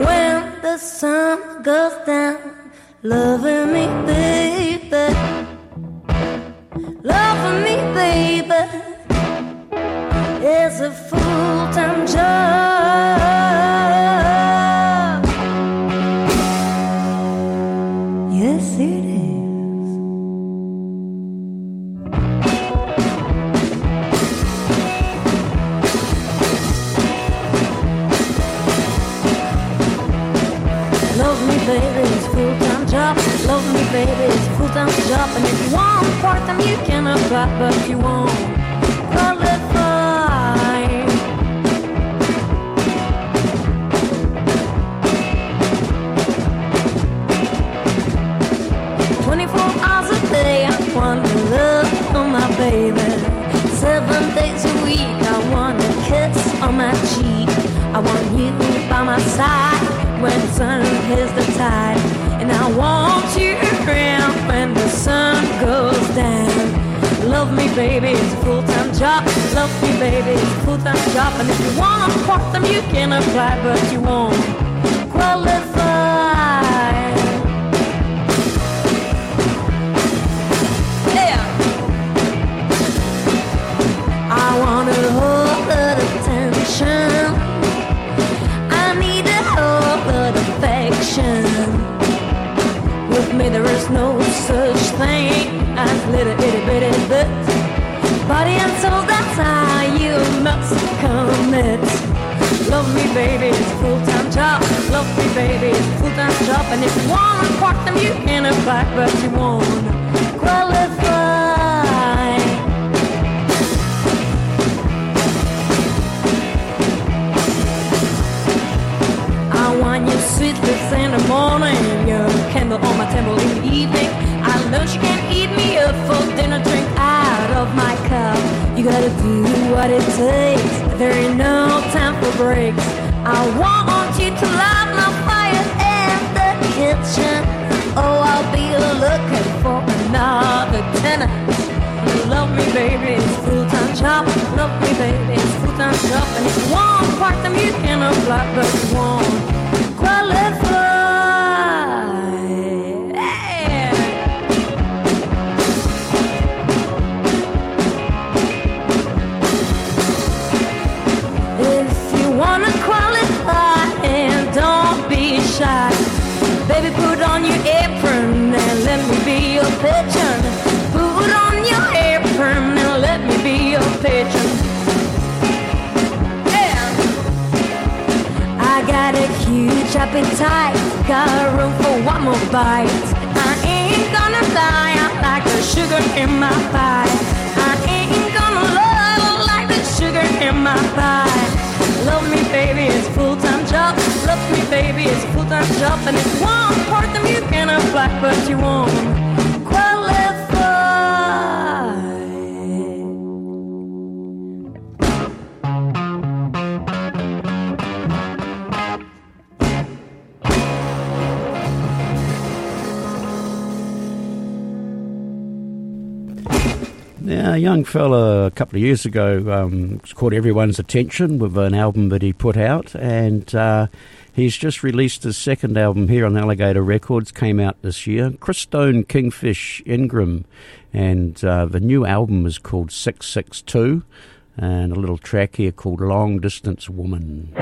When the sun goes down. Loving me, baby. Loving me, baby. Is a full time job. Yes, it is. Love me, baby, it's full time job. Love me, baby, it's full time job. And if you want part time, you can apply, but you won't I want to love on my baby. Seven days a week, I want a kiss on my cheek. I want you by my side when the sun hits the tide. And I want you around when the sun goes down. Love me, baby, it's a full time job. Love me, baby, it's a full time job. And if you want to part them, you can apply, but you won't qualify. With me, there is no such thing as little itty bitty bit. Body and soul, that's how you must commit. Love me, baby, it's full time job. Love me, baby, it's full time job. And if you want to part them, you can apply, but you won't qualify. sweetless in the morning. You're a candle on my table in the evening. I know she can eat me up for dinner, drink out of my cup. You gotta do what it takes. There ain't no time for breaks. I want you to light my fire in the kitchen. Oh, I'll be looking for another tenor. Love me, baby, it's full time job. Love me, baby, it's full time job. And it's one part time you can apply, but one won't qualify. Hey. Appetite, got room for one more bite. I ain't gonna lie, I like the sugar in my pie. I ain't gonna love like the sugar in my pie. Love me, baby, it's full time job. Love me, baby, it's full time job, and it's one part that you can apply, but you won't a young fella a couple of years ago um, caught everyone's attention with an album that he put out, and uh, he's just released his second album here on Alligator Records. Came out this year. Christone, Kingfish, Ingram, and uh, the new album is called Six Six Two, and a little track here called Long Distance Woman.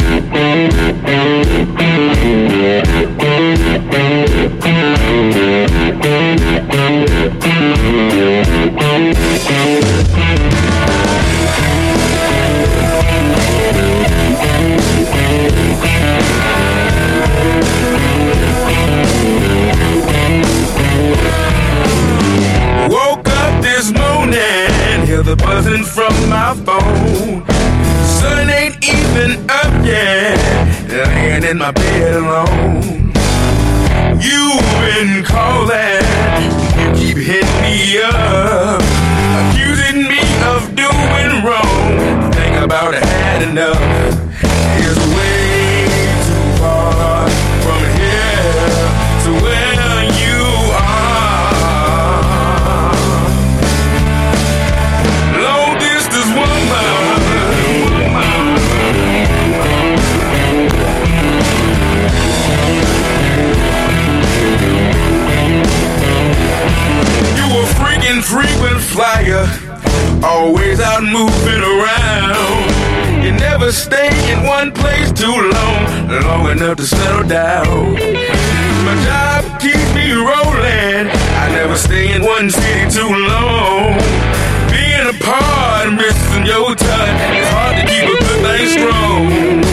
Hear the buzzing from my phone. Sun ain't even up yet, laying in my bed alone. You've been calling, you keep hitting me up, accusing me of doing wrong. Think about it, had enough. Flyer, always out moving around. You never stay in one place too long, long enough to settle down. My job keeps me rolling. I never stay in one city too long. Being apart, missing your touch, it's hard to keep a good thing strong.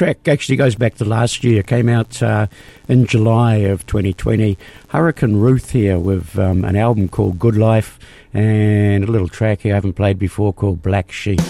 Track actually goes back to last year. Came out uh, in July of 2020. Hurricane Ruth here with um, an album called Good Life and a little track here I haven't played before called Black Sheep.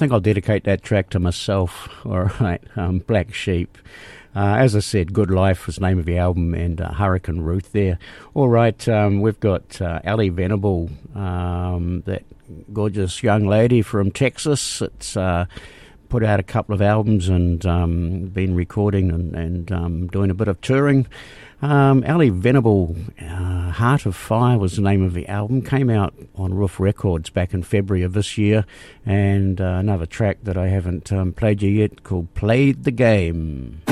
Think I'll dedicate that track to myself. *laughs* All right, um, Black Sheep. Uh, as I said, Good Life was the name of the album, and uh, Hurricane Ruth there. All right, um, we've got uh, Ally Venable, um, that gorgeous young lady from Texas. It's uh, put out a couple of albums and um, been recording and, and um, doing a bit of touring. Um, Ally Venable, uh, Heart of Fire was the name of the album. Came out on Ruf Records back in February of this year. And uh, another track that I haven't um, played you yet called Played the Game.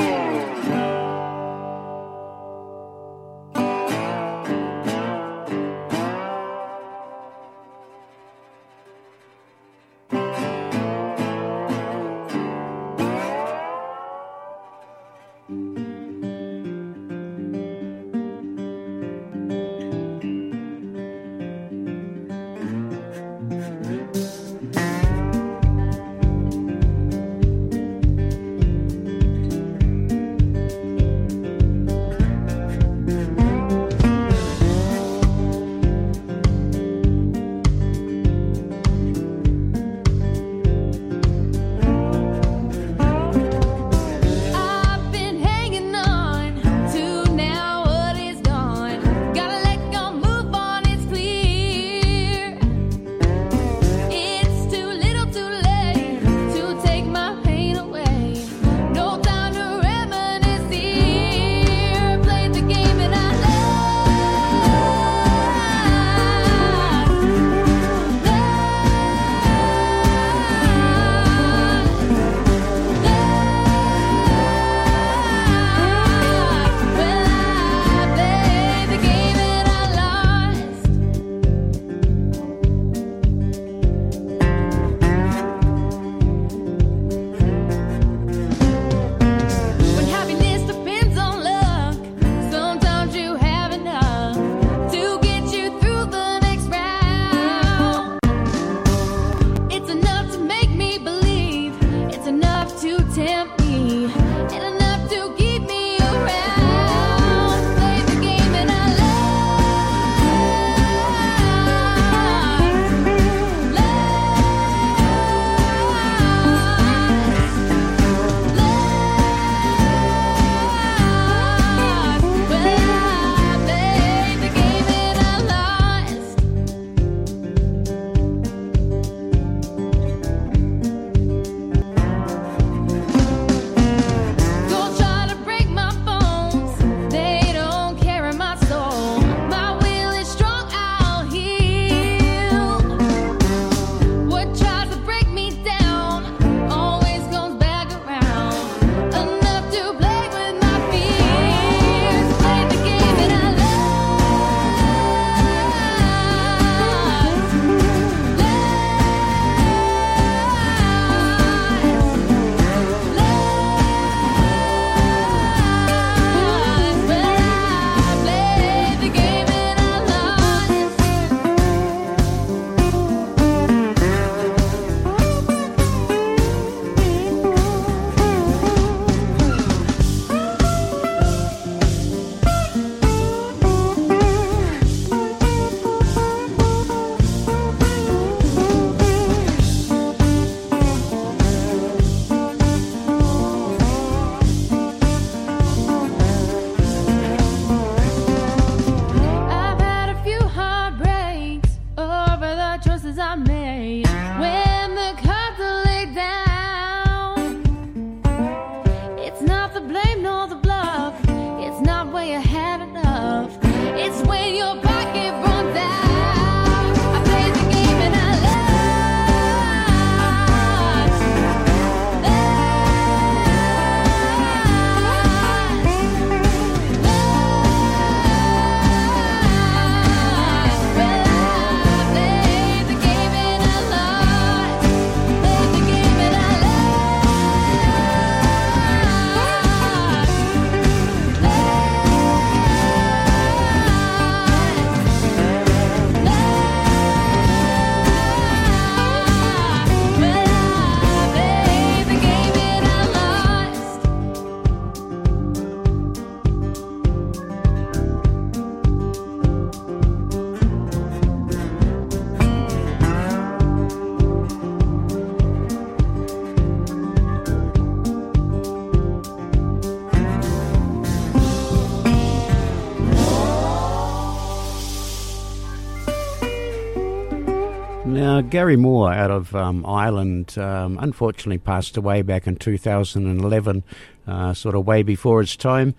Gary Moore out of um, Ireland um, unfortunately passed away back in 2011, uh, sort of way before his time.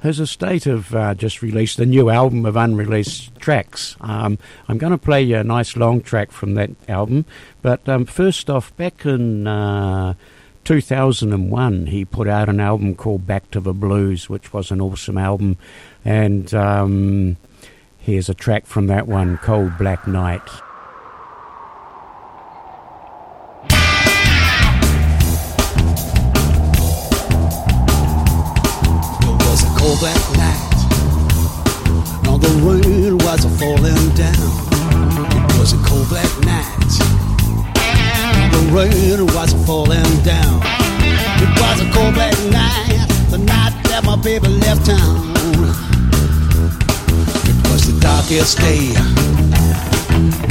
His estate have uh, just released a new album of unreleased tracks. Um, I'm going to play you a nice long track from that album, but um, first off, back in uh, 2001, he put out an album called Back to the Blues, which was an awesome album, and um, here's a track from that one, Cold Black Night. Was a cold black night. Now the rain was falling down. It was a cold black night. The rain was falling down. It was a cold black night. The night that my baby left town. It was the darkest day.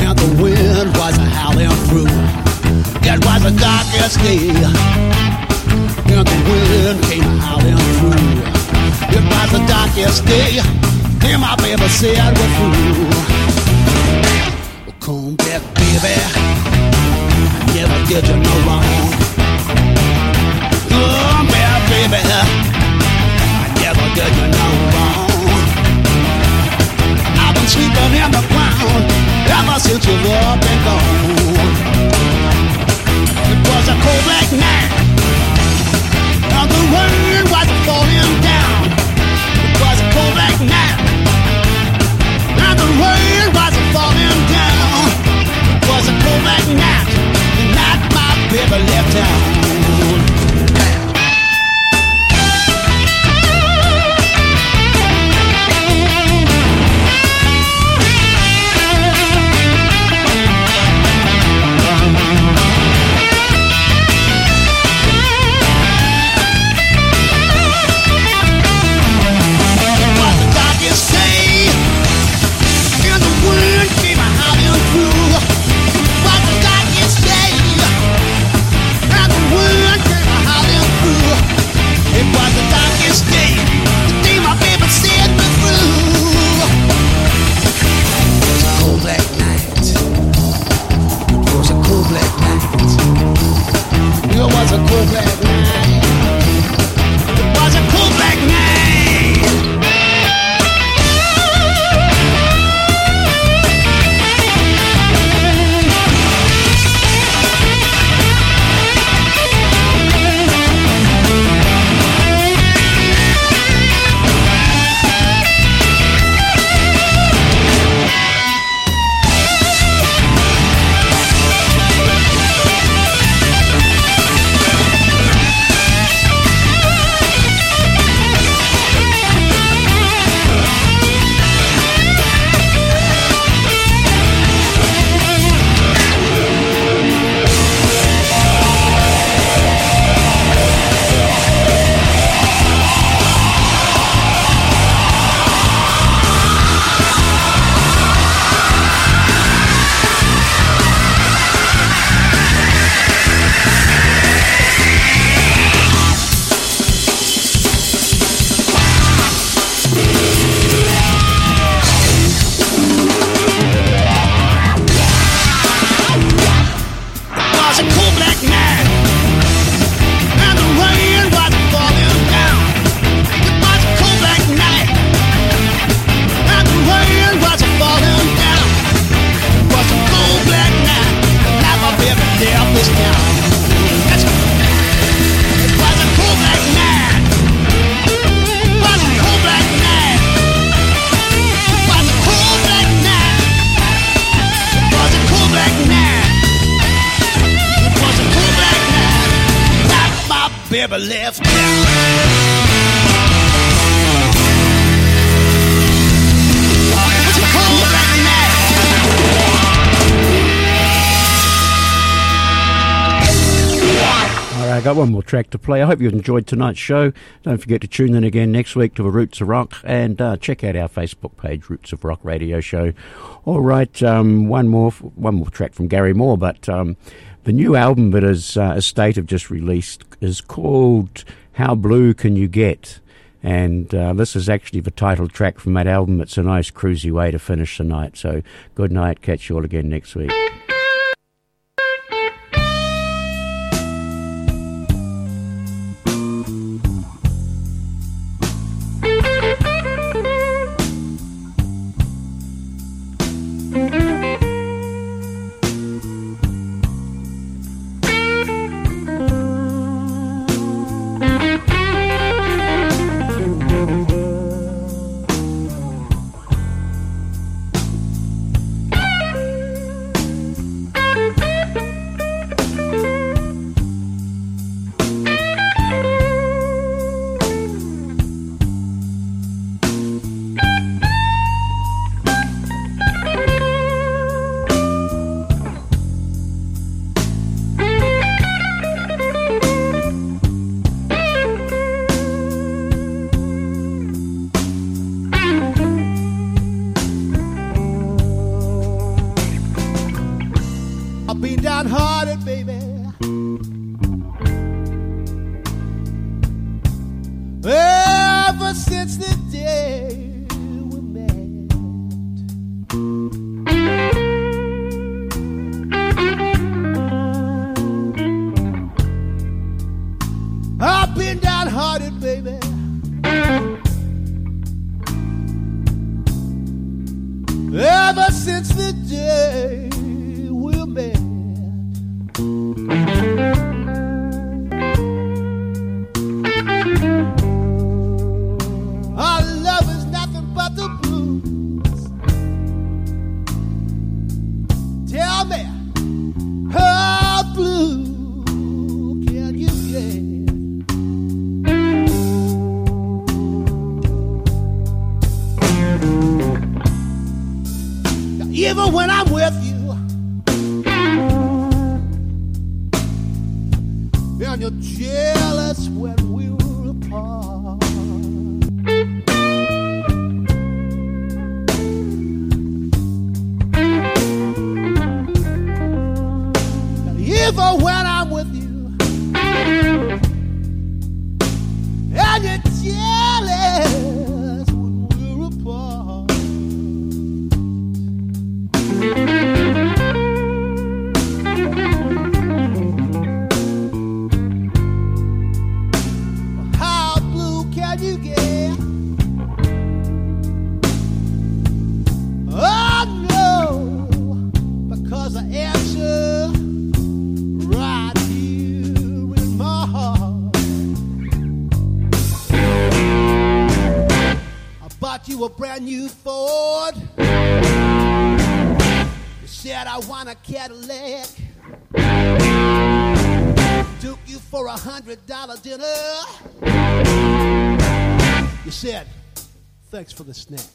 And the wind was howling through. It was the darkest day. And the wind came howling through. It was the darkest day. And my baby said we're through. Come back, baby. I never did you no wrong. Come back, baby. I never did you no wrong. Track to play. I hope you enjoyed tonight's show. Don't forget to tune in again next week to the Roots of Rock and uh, check out our Facebook page, Roots of Rock Radio Show. All right, um, one more one more track from Gary Moore, but um, the new album that his uh, estate have just released is called "How Blue Can You Get." And uh, this is actually the title track from that album. It's a nice cruisy way to finish the night. So good night. Catch you all again next week. Thanks for the snack.